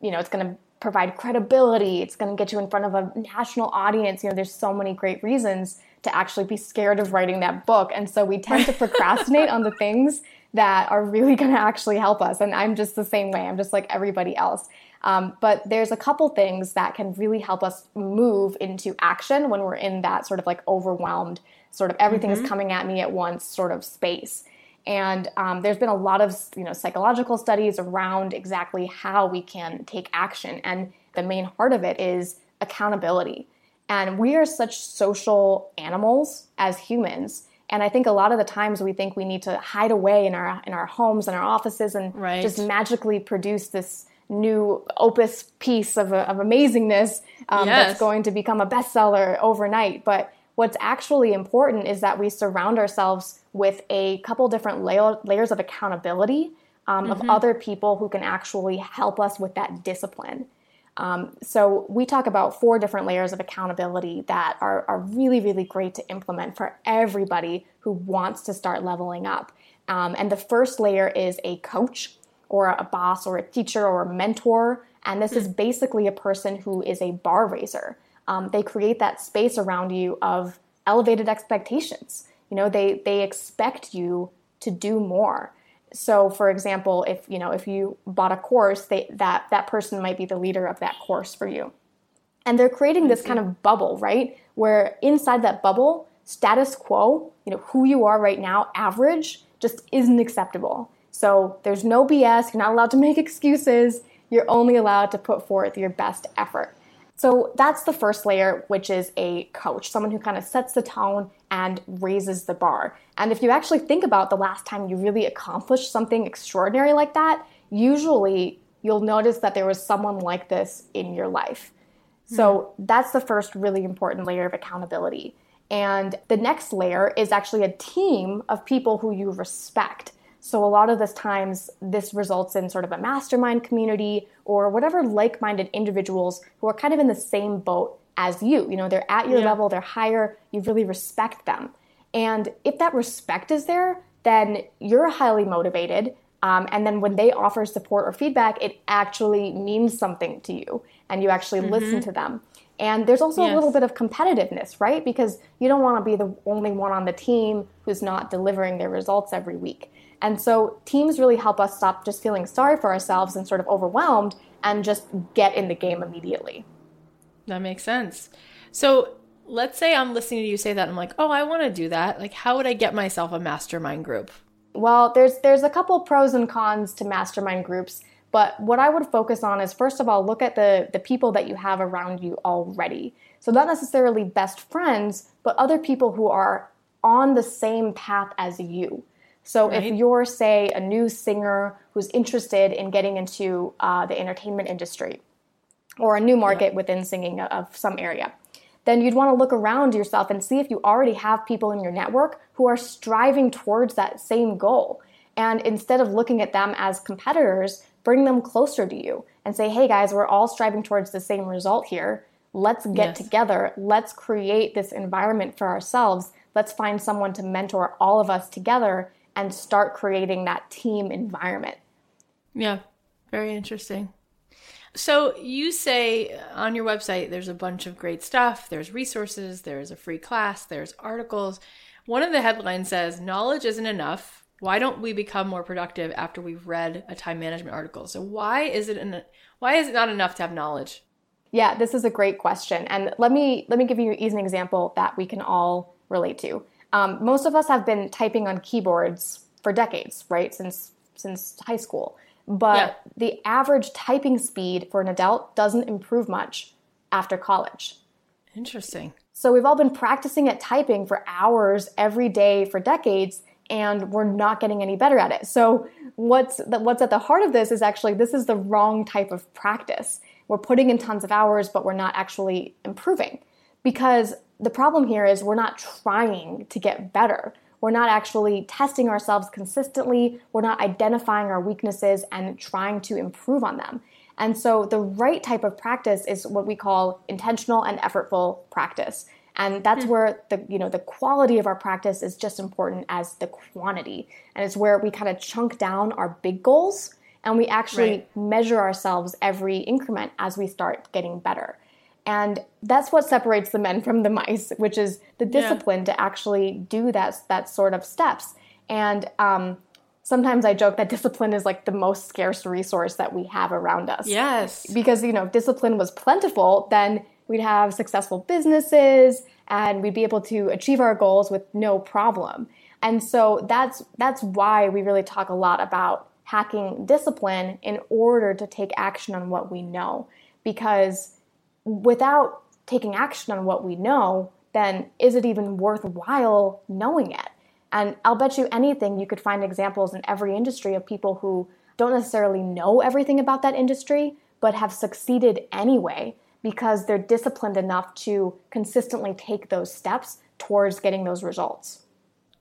you know it's going to provide credibility. It's going to get you in front of a national audience. You know, there's so many great reasons to actually be scared of writing that book. And so we tend to procrastinate on the things that are really going to actually help us. And I'm just the same way. I'm just like everybody else. Um, but there's a couple things that can really help us move into action when we're in that sort of like overwhelmed, sort of everything mm-hmm. is coming at me at once sort of space. And um, there's been a lot of you know psychological studies around exactly how we can take action, and the main heart of it is accountability. And we are such social animals as humans. And I think a lot of the times we think we need to hide away in our in our homes and our offices and right. just magically produce this new opus piece of, of amazingness um, yes. that's going to become a bestseller overnight. But what's actually important is that we surround ourselves with a couple different layer, layers of accountability um, mm-hmm. of other people who can actually help us with that discipline. Um, so we talk about four different layers of accountability that are, are really, really great to implement for everybody who wants to start leveling up. Um, and the first layer is a coach or a boss or a teacher or a mentor. And this is hmm. basically a person who is a bar raiser. Um, they create that space around you of elevated expectations. You know, they they expect you to do more. So, for example, if you know if you bought a course, they, that that person might be the leader of that course for you, and they're creating this kind of bubble, right? Where inside that bubble, status quo, you know, who you are right now, average, just isn't acceptable. So there's no BS. You're not allowed to make excuses. You're only allowed to put forth your best effort. So that's the first layer, which is a coach, someone who kind of sets the tone and raises the bar. And if you actually think about the last time you really accomplished something extraordinary like that, usually you'll notice that there was someone like this in your life. So mm-hmm. that's the first really important layer of accountability. And the next layer is actually a team of people who you respect. So a lot of this times this results in sort of a mastermind community or whatever like-minded individuals who are kind of in the same boat as you. You know, they're at your yeah. level, they're higher, you really respect them. And if that respect is there, then you're highly motivated. Um, and then when they offer support or feedback, it actually means something to you and you actually mm-hmm. listen to them. And there's also yes. a little bit of competitiveness, right? Because you don't want to be the only one on the team who's not delivering their results every week. And so teams really help us stop just feeling sorry for ourselves and sort of overwhelmed and just get in the game immediately. That makes sense. So let's say I'm listening to you say that. I'm like, oh, I want to do that. Like, how would I get myself a mastermind group? Well, there's there's a couple pros and cons to mastermind groups, but what I would focus on is first of all, look at the the people that you have around you already. So not necessarily best friends, but other people who are on the same path as you. So right. if you're, say, a new singer who's interested in getting into uh, the entertainment industry or a new market yeah. within singing of some area, then you'd want to look around yourself and see if you already have people in your network who are striving towards that same goal. And instead of looking at them as competitors, bring them closer to you and say, hey guys, we're all striving towards the same result here. Let's get yes. together. Let's create this environment for ourselves. Let's find someone to mentor all of us together and start creating that team environment. Yeah, very interesting. So you say uh, on your website there's a bunch of great stuff. There's resources, there's a free class, there's articles. One of the headlines says knowledge isn't enough. Why don't we become more productive after we've read a time management article? So why is it an, why is it not enough to have knowledge? Yeah, this is a great question. And let me let me give you an easy example that we can all relate to. Um, most of us have been typing on keyboards for decades, right? Since since high school. But yeah. the average typing speed for an adult doesn't improve much after college. Interesting. So we've all been practicing at typing for hours every day for decades and we're not getting any better at it. So what's the, what's at the heart of this is actually this is the wrong type of practice. We're putting in tons of hours but we're not actually improving because the problem here is we're not trying to get better. We're not actually testing ourselves consistently. We're not identifying our weaknesses and trying to improve on them. And so the right type of practice is what we call intentional and effortful practice. And that's hmm. where the you know the quality of our practice is just important as the quantity. And it's where we kind of chunk down our big goals and we actually right. measure ourselves every increment as we start getting better. And that's what separates the men from the mice, which is the discipline yeah. to actually do that, that sort of steps. And um, sometimes I joke that discipline is like the most scarce resource that we have around us. Yes. Because, you know, if discipline was plentiful, then we'd have successful businesses and we'd be able to achieve our goals with no problem. And so that's that's why we really talk a lot about hacking discipline in order to take action on what we know because without taking action on what we know, then is it even worthwhile knowing it? And I'll bet you anything you could find examples in every industry of people who don't necessarily know everything about that industry, but have succeeded anyway because they're disciplined enough to consistently take those steps towards getting those results.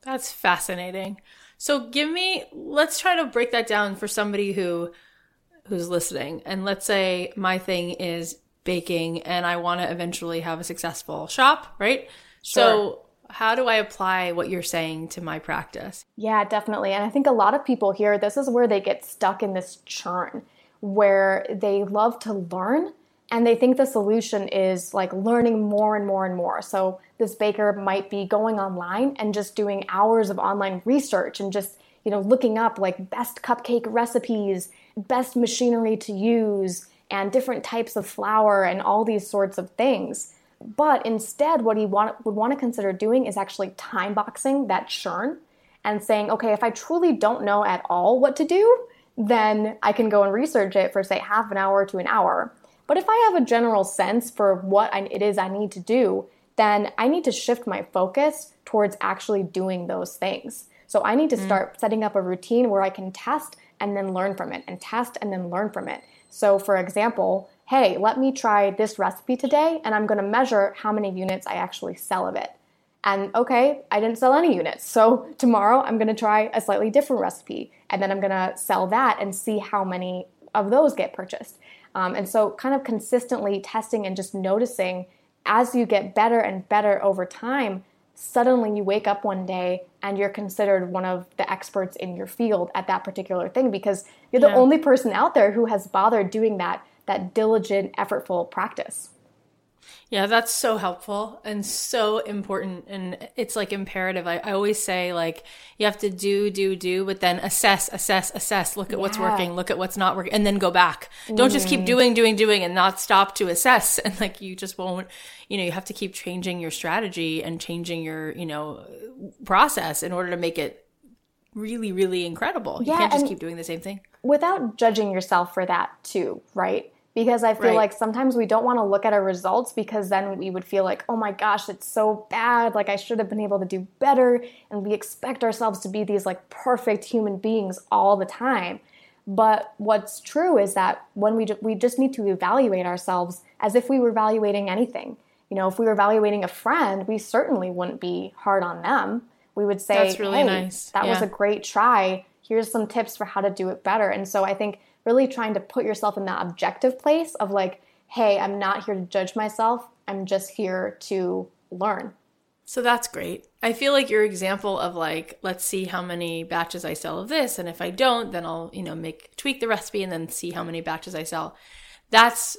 That's fascinating. So give me let's try to break that down for somebody who who's listening. And let's say my thing is baking and I want to eventually have a successful shop, right? Sure. So, how do I apply what you're saying to my practice? Yeah, definitely. And I think a lot of people here, this is where they get stuck in this churn where they love to learn and they think the solution is like learning more and more and more. So, this baker might be going online and just doing hours of online research and just you know looking up like best cupcake recipes best machinery to use and different types of flour and all these sorts of things. But instead, what he want, would want to consider doing is actually time boxing that churn and saying, okay, if I truly don't know at all what to do, then I can go and research it for, say, half an hour to an hour. But if I have a general sense for what it is I need to do, then I need to shift my focus towards actually doing those things. So I need to mm. start setting up a routine where I can test and then learn from it, and test and then learn from it. So, for example, hey, let me try this recipe today and I'm going to measure how many units I actually sell of it. And okay, I didn't sell any units. So, tomorrow I'm going to try a slightly different recipe and then I'm going to sell that and see how many of those get purchased. Um, and so, kind of consistently testing and just noticing as you get better and better over time, suddenly you wake up one day and you're considered one of the experts in your field at that particular thing because you're the yeah. only person out there who has bothered doing that that diligent effortful practice yeah, that's so helpful and so important. And it's like imperative. I, I always say, like, you have to do, do, do, but then assess, assess, assess. Look at yeah. what's working, look at what's not working, and then go back. Mm. Don't just keep mm. doing, doing, doing and not stop to assess. And like, you just won't, you know, you have to keep changing your strategy and changing your, you know, process in order to make it really, really incredible. Yeah, you can't just keep doing the same thing. Without judging yourself for that, too, right? Because I feel right. like sometimes we don't want to look at our results because then we would feel like, oh my gosh, it's so bad. Like I should have been able to do better. And we expect ourselves to be these like perfect human beings all the time. But what's true is that when we, we just need to evaluate ourselves as if we were evaluating anything. You know, if we were evaluating a friend, we certainly wouldn't be hard on them. We would say, That's really hey, nice. that yeah. was a great try. Here's some tips for how to do it better. And so I think really trying to put yourself in that objective place of like, hey, I'm not here to judge myself. I'm just here to learn. So that's great. I feel like your example of like, let's see how many batches I sell of this, and if I don't, then I'll you know make tweak the recipe and then see how many batches I sell. That's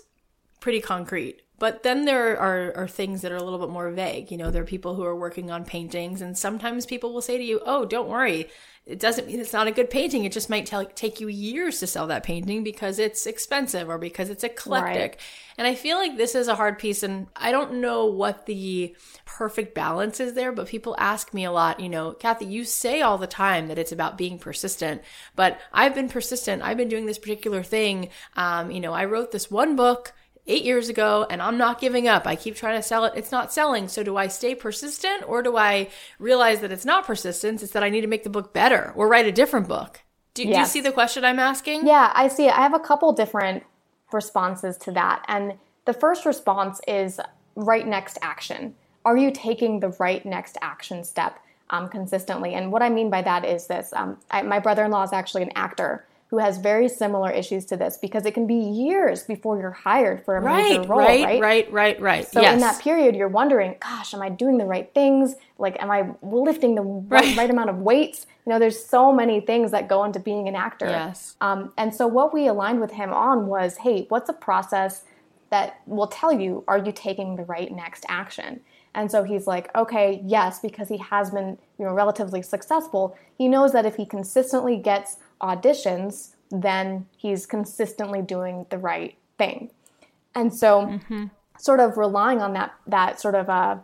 pretty concrete. But then there are, are things that are a little bit more vague. You know, there are people who are working on paintings, and sometimes people will say to you, Oh, don't worry. It doesn't mean it's not a good painting. It just might t- take you years to sell that painting because it's expensive or because it's eclectic. Right. And I feel like this is a hard piece, and I don't know what the perfect balance is there, but people ask me a lot, you know, Cathy, you say all the time that it's about being persistent, but I've been persistent. I've been doing this particular thing. Um, you know, I wrote this one book eight years ago and I'm not giving up. I keep trying to sell it. It's not selling. So do I stay persistent or do I realize that it's not persistence? It's that I need to make the book better or write a different book. Do, yes. do you see the question I'm asking? Yeah, I see it. I have a couple different responses to that. And the first response is right next action. Are you taking the right next action step um, consistently? And what I mean by that is this um, I, my brother in law is actually an actor who has very similar issues to this because it can be years before you're hired for a right, major role, right? Right, right, right, right. So yes. in that period, you're wondering, gosh, am I doing the right things? Like, am I lifting the right, right amount of weights? You know, there's so many things that go into being an actor. Yes. Um, and so what we aligned with him on was, hey, what's a process that will tell you, are you taking the right next action? And so he's like, okay, yes, because he has been, you know, relatively successful. He knows that if he consistently gets auditions, then he's consistently doing the right thing. And so, mm-hmm. sort of relying on that that sort of uh,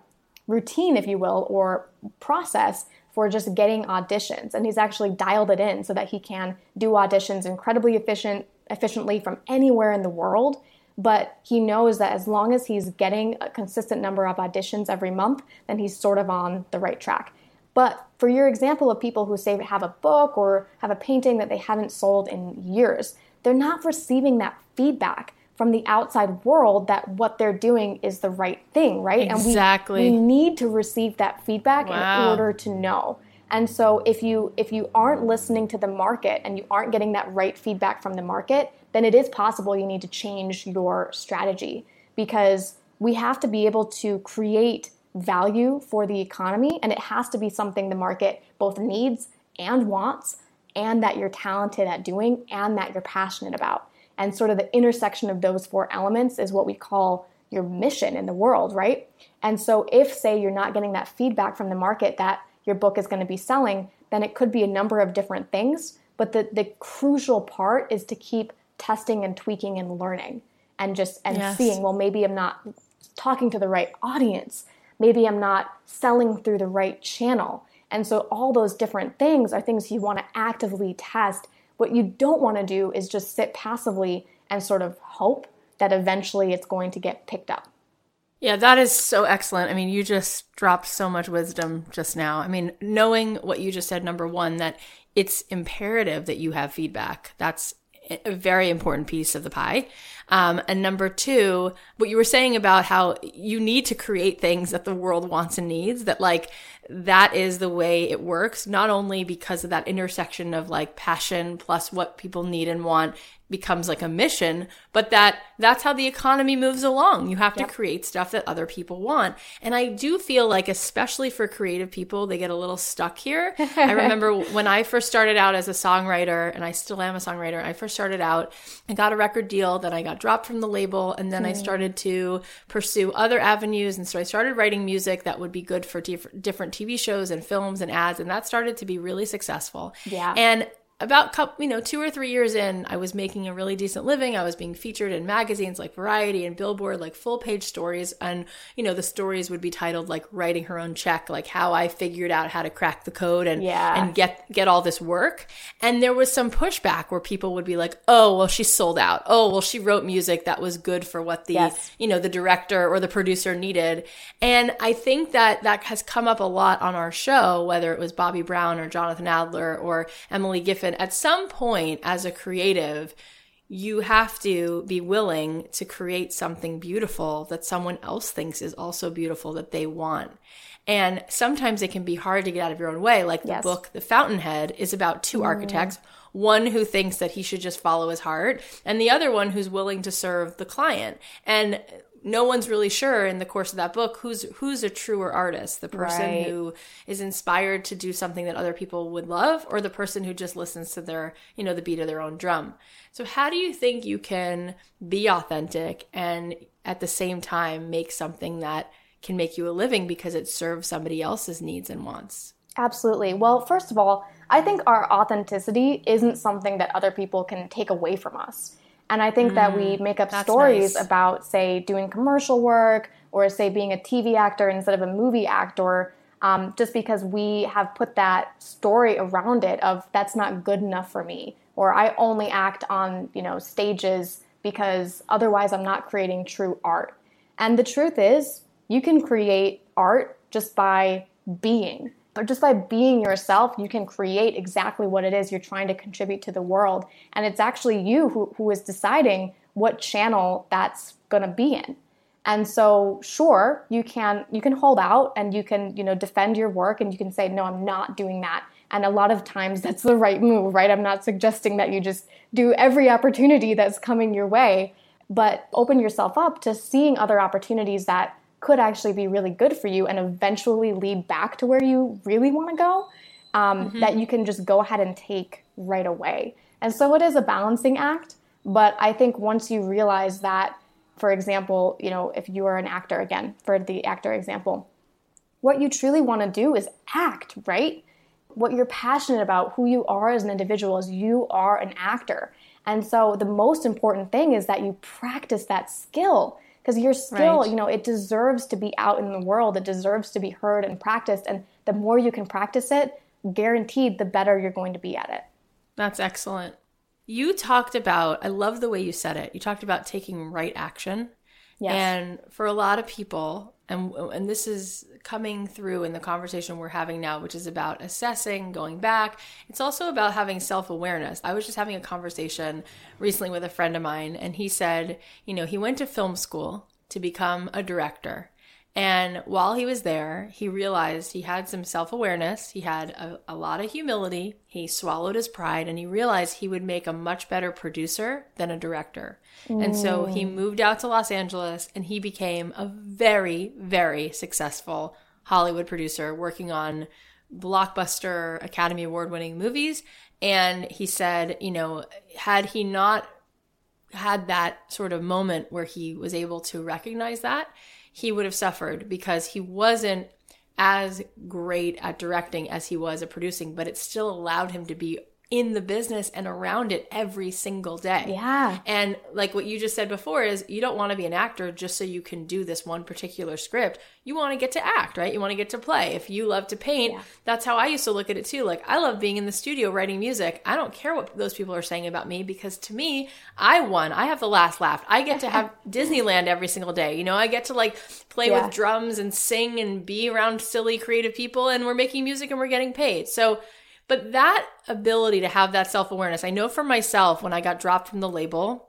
routine, if you will, or process for just getting auditions. And he's actually dialed it in so that he can do auditions incredibly efficient efficiently from anywhere in the world. But he knows that as long as he's getting a consistent number of auditions every month, then he's sort of on the right track. But for your example of people who say have a book or have a painting that they haven't sold in years, they're not receiving that feedback from the outside world that what they're doing is the right thing, right? Exactly. And we, we need to receive that feedback wow. in order to know. And so if you if you aren't listening to the market and you aren't getting that right feedback from the market, then it is possible you need to change your strategy because we have to be able to create value for the economy, and it has to be something the market both needs and wants, and that you're talented at doing, and that you're passionate about. And sort of the intersection of those four elements is what we call your mission in the world, right? And so, if, say, you're not getting that feedback from the market that your book is going to be selling, then it could be a number of different things. But the, the crucial part is to keep testing and tweaking and learning and just and yes. seeing, well, maybe I'm not talking to the right audience maybe I'm not selling through the right channel. And so all those different things are things you want to actively test. What you don't want to do is just sit passively and sort of hope that eventually it's going to get picked up. Yeah, that is so excellent. I mean, you just dropped so much wisdom just now. I mean, knowing what you just said, number one, that it's imperative that you have feedback. That's a very important piece of the pie. Um, and number two, what you were saying about how you need to create things that the world wants and needs that like that is the way it works, not only because of that intersection of like passion plus what people need and want becomes like a mission, but that that's how the economy moves along. You have to create stuff that other people want. And I do feel like, especially for creative people, they get a little stuck here. I remember when I first started out as a songwriter, and I still am a songwriter, I first started out, I got a record deal, then I got dropped from the label, and then mm. I started to pursue other avenues. And so I started writing music that would be good for diff- different TV shows and films and ads. And that started to be really successful. Yeah. And about couple, you know, two or three years in, I was making a really decent living. I was being featured in magazines like Variety and Billboard, like full page stories. And, you know, the stories would be titled like writing her own check, like how I figured out how to crack the code and, yeah. and get, get all this work. And there was some pushback where people would be like, Oh, well, she sold out. Oh, well, she wrote music that was good for what the, yes. you know, the director or the producer needed. And I think that that has come up a lot on our show, whether it was Bobby Brown or Jonathan Adler or Emily At some point as a creative, you have to be willing to create something beautiful that someone else thinks is also beautiful that they want. And sometimes it can be hard to get out of your own way. Like the yes. book, The Fountainhead, is about two mm. architects one who thinks that he should just follow his heart, and the other one who's willing to serve the client. And no one's really sure in the course of that book who's who's a truer artist the person right. who is inspired to do something that other people would love or the person who just listens to their you know the beat of their own drum. So how do you think you can be authentic and at the same time make something that can make you a living because it serves somebody else's needs and wants? Absolutely. Well first of all i think our authenticity isn't something that other people can take away from us and I think mm, that we mm, make up stories nice. about, say, doing commercial work or, say, being a TV actor instead of a movie actor, um, just because we have put that story around it of that's not good enough for me, or I only act on you know stages because otherwise I'm not creating true art. And the truth is, you can create art just by being. But just by being yourself, you can create exactly what it is you're trying to contribute to the world. And it's actually you who, who is deciding what channel that's going to be in. And so, sure, you can you can hold out and you can you know defend your work and you can say no, I'm not doing that. And a lot of times that's the right move, right? I'm not suggesting that you just do every opportunity that's coming your way, but open yourself up to seeing other opportunities that could actually be really good for you and eventually lead back to where you really want to go um, mm-hmm. that you can just go ahead and take right away. And so it is a balancing act, but I think once you realize that, for example, you know, if you are an actor, again, for the actor example, what you truly want to do is act, right? What you're passionate about, who you are as an individual, is you are an actor. And so the most important thing is that you practice that skill because you're still, right. you know, it deserves to be out in the world. It deserves to be heard and practiced. And the more you can practice it, guaranteed, the better you're going to be at it. That's excellent. You talked about, I love the way you said it. You talked about taking right action. Yes. And for a lot of people, and and this is coming through in the conversation we're having now which is about assessing going back. It's also about having self-awareness. I was just having a conversation recently with a friend of mine and he said you know he went to film school to become a director and while he was there, he realized he had some self awareness. He had a, a, lot of humility. He swallowed his pride and he realized he would make a much better producer than a director. Mm. And so he moved out to Los Angeles and he became a very, very successful Hollywood producer working on blockbuster Academy Award winning movies. And he said, you know, had he not had that sort of moment where he was able to recognize that, he would have suffered because he wasn't as great at directing as he was at producing, but it still allowed him to be in the business and around it every single day. Yeah. And like what you just said before is you don't want to be an actor just so you can do this one particular script. You want to get to act, right? You want to get to play. If you love to paint, yeah. that's how I used to look at it too. Like I love being in the studio writing music. I don't care what those people are saying about me because to me, I won. I have the last laugh. I get to have Disneyland every single day. You know, I get to like play yeah. with drums and sing and be around silly creative people and we're making music and we're getting paid. So but that ability to have that self awareness, I know for myself when I got dropped from the label,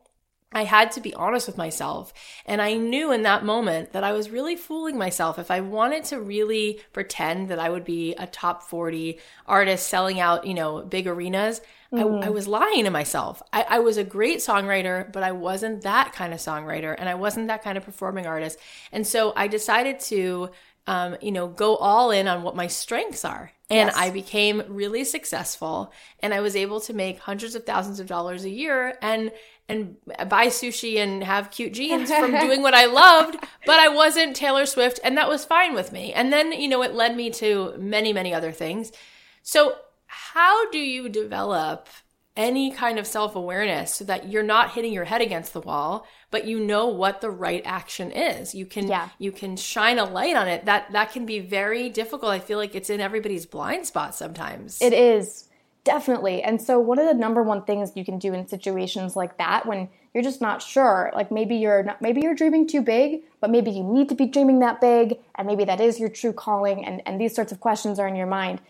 I had to be honest with myself. And I knew in that moment that I was really fooling myself. If I wanted to really pretend that I would be a top 40 artist selling out, you know, big arenas, mm. I, I, mm. was lying to myself. I, I was a great songwriter, but I wasn't that kind of songwriter and I wasn't that kind of performing artist. And so I decided to, um, you know, go all in on what my strengths are. And yes. I became really successful and I was able to make hundreds of thousands of dollars a year and and buy sushi and have cute jeans from doing what I loved, but I wasn't Taylor Swift and that was fine with me. And then, you know, it led me to many, many other things. So, how do you develop any kind of self-awareness so that you're not hitting your head against the wall, but you know what the right action is. You can yeah. you can shine a light on it. That that can be very difficult. I feel like it's in everybody's blind spot sometimes. It is. Definitely. And so, one of the number one things you can do in situations like that when you're just not sure, like maybe you're not, maybe you're dreaming too big, but maybe you need to be dreaming that big, and maybe that is your true calling, and, and these sorts of questions are in your mind.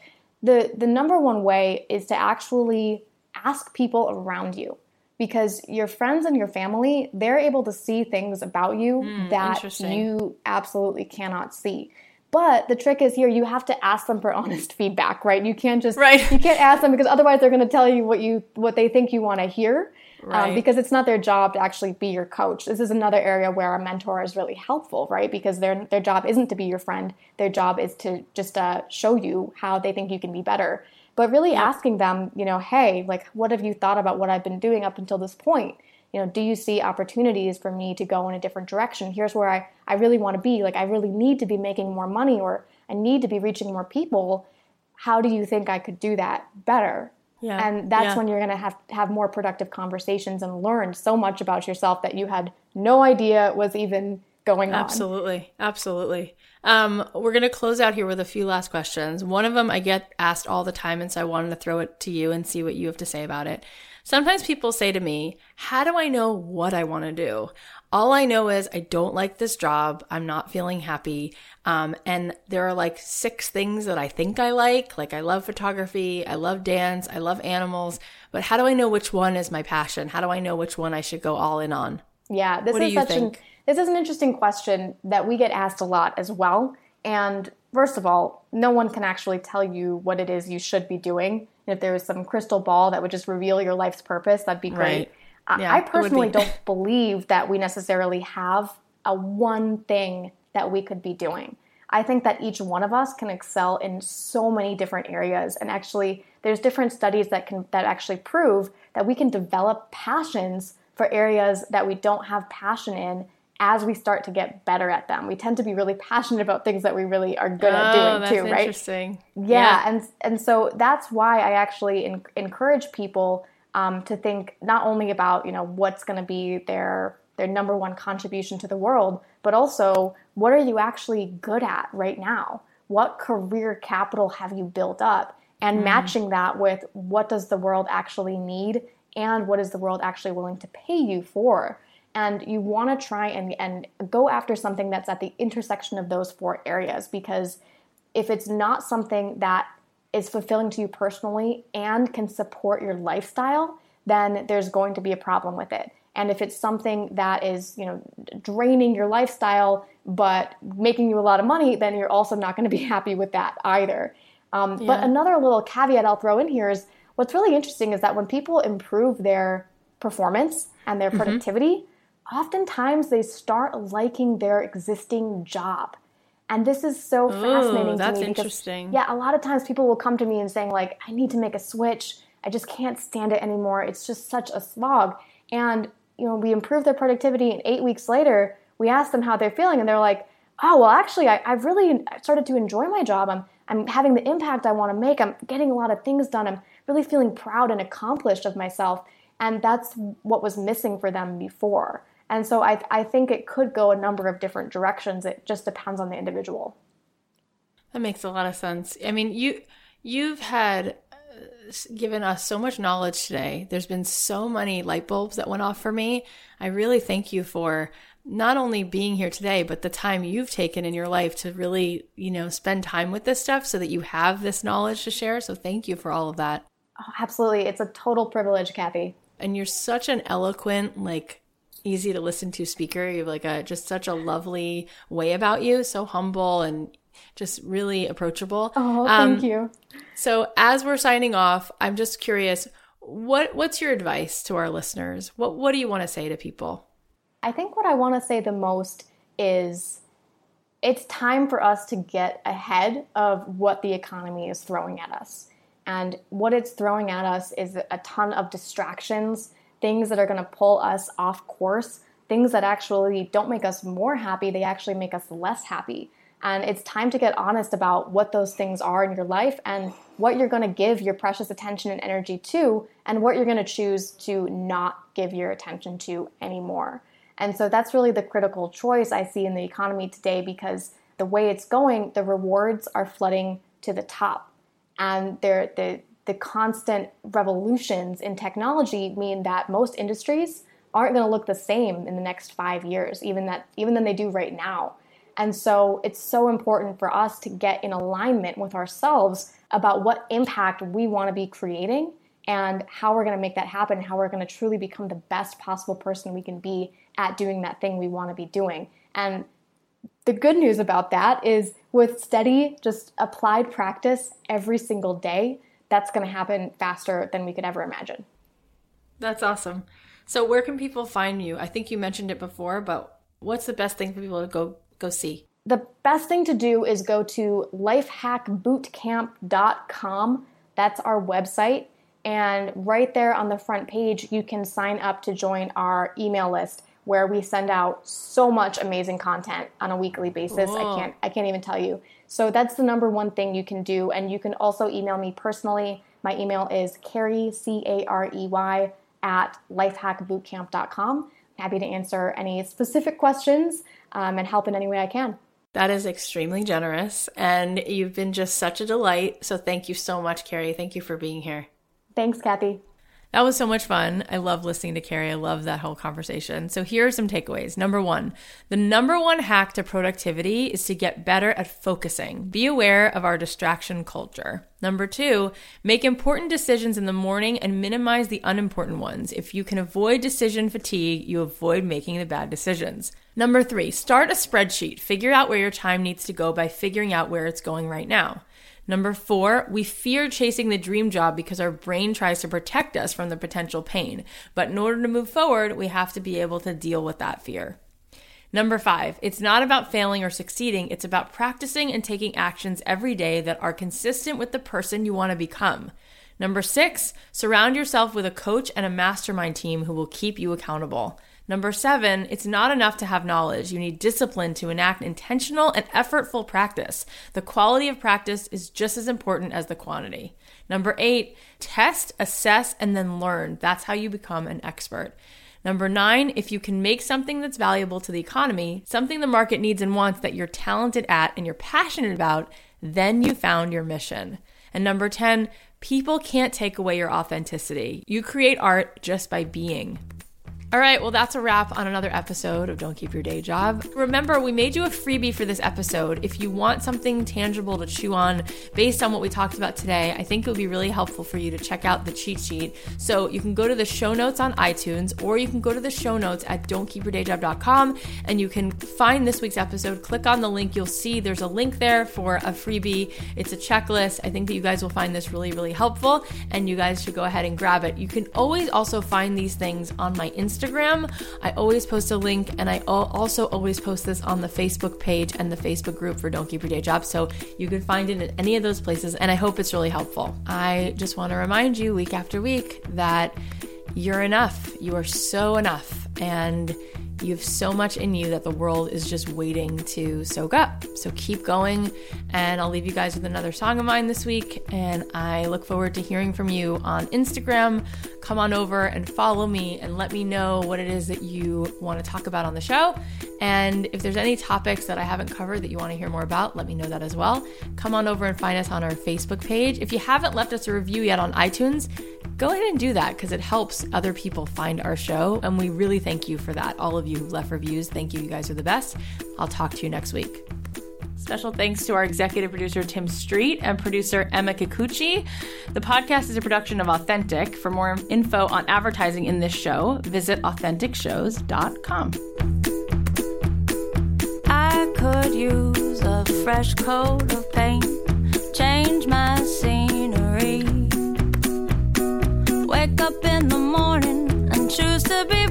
The the number one way is to actually ask people around you because your friends and your family they're able to see things about you mm, that you absolutely cannot see but the trick is here you have to ask them for honest feedback, right? You can't just right. you can't ask them because otherwise they're going to tell you what you what they think you want to hear. Um, right. Um, because it's not their job to actually be your coach. This is another area where a mentor is really helpful, right? Because their their job isn't to be your friend. Their job is to just uh, show you how they think you can be better. But really yeah. asking them, you know, hey, like, what have you thought about what I've been doing up until this point? you know do you see opportunities for me to go in a different direction here's where i, I really want to be like i really need to be making more money or i need to be reaching more people how do you think i could do that better yeah. and that's yeah. when you're going to have have more productive conversations and learn so much about yourself that you had no idea was even going on absolutely absolutely um, we're going to close out here with a few last questions one of them i get asked all the time and so i wanted to throw it to you and see what you have to say about it Sometimes people say to me, How do I know what I want to do? All I know is I don't like this job. I'm not feeling happy. Um, and there are like six things that I think I like. Like I love photography, I love dance, I love animals. But how do I know which one is my passion? How do I know which one I should go all in on? Yeah, this what is such think? an this is an interesting question that we get asked a lot as well. And first of all, no one can actually tell you what it is you should be doing if there was some crystal ball that would just reveal your life's purpose, that'd be great. Right. Yeah, I personally be. don't believe that we necessarily have a one thing that we could be doing. I think that each one of us can excel in so many different areas and actually there's different studies that can that actually prove that we can develop passions for areas that we don't have passion in as we start to get better at them. We tend to be really passionate about things that we really are good oh, at doing too, right? Interesting. Yeah, yeah, and and so that's why I actually in, encourage people um, to think not only about you know what's going to be their their number one contribution to the world, but also what are you actually good at right now? What career capital have you built up? And mm. matching that with what does the world actually need and what is the world actually willing to pay you for? And you want to try and, and go after something that's at the intersection of those four areas because if it's not something that is fulfilling to you personally and can support your lifestyle then there's going to be a problem with it and if it's something that is you know draining your lifestyle but making you a lot of money then you're also not going to be happy with that either um, yeah. but another little caveat i'll throw in here is what's really interesting is that when people improve their performance and their mm-hmm. productivity mm-hmm oftentimes they start liking their existing job. And this is so Ooh, fascinating to me because yeah, a lot of times people will come to me and saying like, I need to make a switch. I just can't stand it anymore. It's just such a slog. And you know, we improve their productivity, and eight weeks later, we ask them how they're feeling, and they're like, "Oh, well, actually, I, I've really started to enjoy my job. I'm I'm having the impact I want to make. I'm getting a lot of things done. I'm really feeling proud and accomplished of myself." And that's what was missing for them before. And so I, I think it could go a number of different directions. It just depends on the individual. That makes a lot of sense. I mean, you you've had uh, given us so much knowledge today. There's been so many light bulbs that went off for me. I really thank you for not only being here today, but the time you've taken in your life to really, you know, spend time with this stuff so that you have this knowledge to share. So thank you for all of that. Oh, absolutely. It's a total privilege, Cathy. And you're such an eloquent, like easy to listen to speaker. You have like a just such a lovely way about you, so humble and just really approachable. Oh, thank um, you. So as we're signing off, I'm just curious, what what's your advice to our listeners? What what do you want to say to people? I think what I want to say the most is it's time for us to get ahead of what the economy is throwing at us. And what it's throwing at us is a ton of distractions, things that are going to pull us off course, things that actually don't make us more happy, they actually make us less happy. And it's time to get honest about what those things are in your life and what you're going to give your precious attention and energy to, and what you're going to choose to not give your attention to anymore. And so that's really the critical choice I see in the economy today because the way it's going, the rewards are flooding to the top. And they're, the, the constant revolutions in technology mean that most industries aren't going to look the same in the next five years, even that even than they do right now. And so it's so important for us to get in alignment with ourselves about what impact we want to be creating and how we're going to make that happen, how we're going to truly become the best possible person we can be at doing that thing we want to be doing. And the good news about that is with steady, just applied practice every single day, that's going to happen faster than we could ever imagine. That's awesome. So, where can people find you? I think you mentioned it before, but what's the best thing for people to go go see? The best thing to do is go to lifehackbootcamp.com. That's our website. And right there on the front page, you can sign up to join our email list where we send out so much amazing content on a weekly basis. I can't I can't even tell you. So that's the number one thing you can do. And you can also email me personally. My email is Carey, C A R E Y, at lifehackbootcamp.com. Happy to answer any specific questions um, and help in any way I can. That is extremely generous. And you've been just such a delight. So thank you so much, Carey. Thank you for being here. Thanks, Cathy. That was so much fun. I love listening to Carey. I love that whole conversation. So here are some takeaways. Number one, the number one hack to productivity is to get better at focusing. Be aware of our distraction culture. Number two, make important decisions in the morning and minimize the unimportant ones. If you can avoid decision fatigue, you avoid making the bad decisions. Number three, start a spreadsheet. Figure out where your time needs to go by figuring out where it's going right now. Number four, we fear chasing the dream job because our brain tries to protect us from the potential pain. But in order to move forward, we have to be able to deal with that fear. Number five, it's not about failing or succeeding. It's about practicing and taking actions every day that are consistent with the person you want to become. Number six, surround yourself with a coach and a mastermind team who will keep you accountable. Number seven, it's not enough to have knowledge. You need discipline to enact intentional and effortful practice. The quality of practice is just as important as the quantity. Number eight, test, assess, and then learn. That's how you become an expert. Number nine, if you can make something that's valuable to the economy, something the market needs and wants that you're talented at and you're passionate about, then you found your mission. And number 10, people can't take away your authenticity. You create art just by being. All right, well, that's a wrap on another episode of Don't Keep Your Day Job. Remember, we made you a freebie for this episode. If you want something tangible to chew on based on what we talked about today, I think it would be really helpful for you to check out the cheat sheet. So you can go to the show notes on iTunes or you can go to the show notes at don'tkeepyourdayjob.com and you can find this week's episode. Click on the link. You'll see there's a link there for a freebie. It's a checklist. I think that you guys will find this really, really helpful and you guys should go ahead and grab it. You can always also find these things on my Instagram Instagram. I always post a link, and I also always post this on the Facebook page and the Facebook group for Don't Keep Your Day Job. So you can find it in any of those places, and I hope it's really helpful. I just want to remind you week after week that you're enough. You are so enough. And you have so much in you that the world is just waiting to soak up. So keep going. And I'll leave you guys with another song of mine this week. And I look forward to hearing from you on Instagram. Come on over and follow me and let me know what it is that you want to talk about on the show. And if there's any topics that I haven't covered that you want to hear more about, let me know that as well. Come on over and find us on our Facebook page. If you haven't left us a review yet on iTunes, go ahead and do that because it helps other people find our show. And we really thank you for that. All of you who left reviews, thank you. You guys are the best. I'll talk to you next week. Special thanks to our executive producer, Tim Street, and producer, Emma Kikuchi. The podcast is a production of Authentic. For more info on advertising in this show, visit AuthenticShows.com. I could use a fresh coat of paint, change my scenery. Wake up in the morning and choose to be.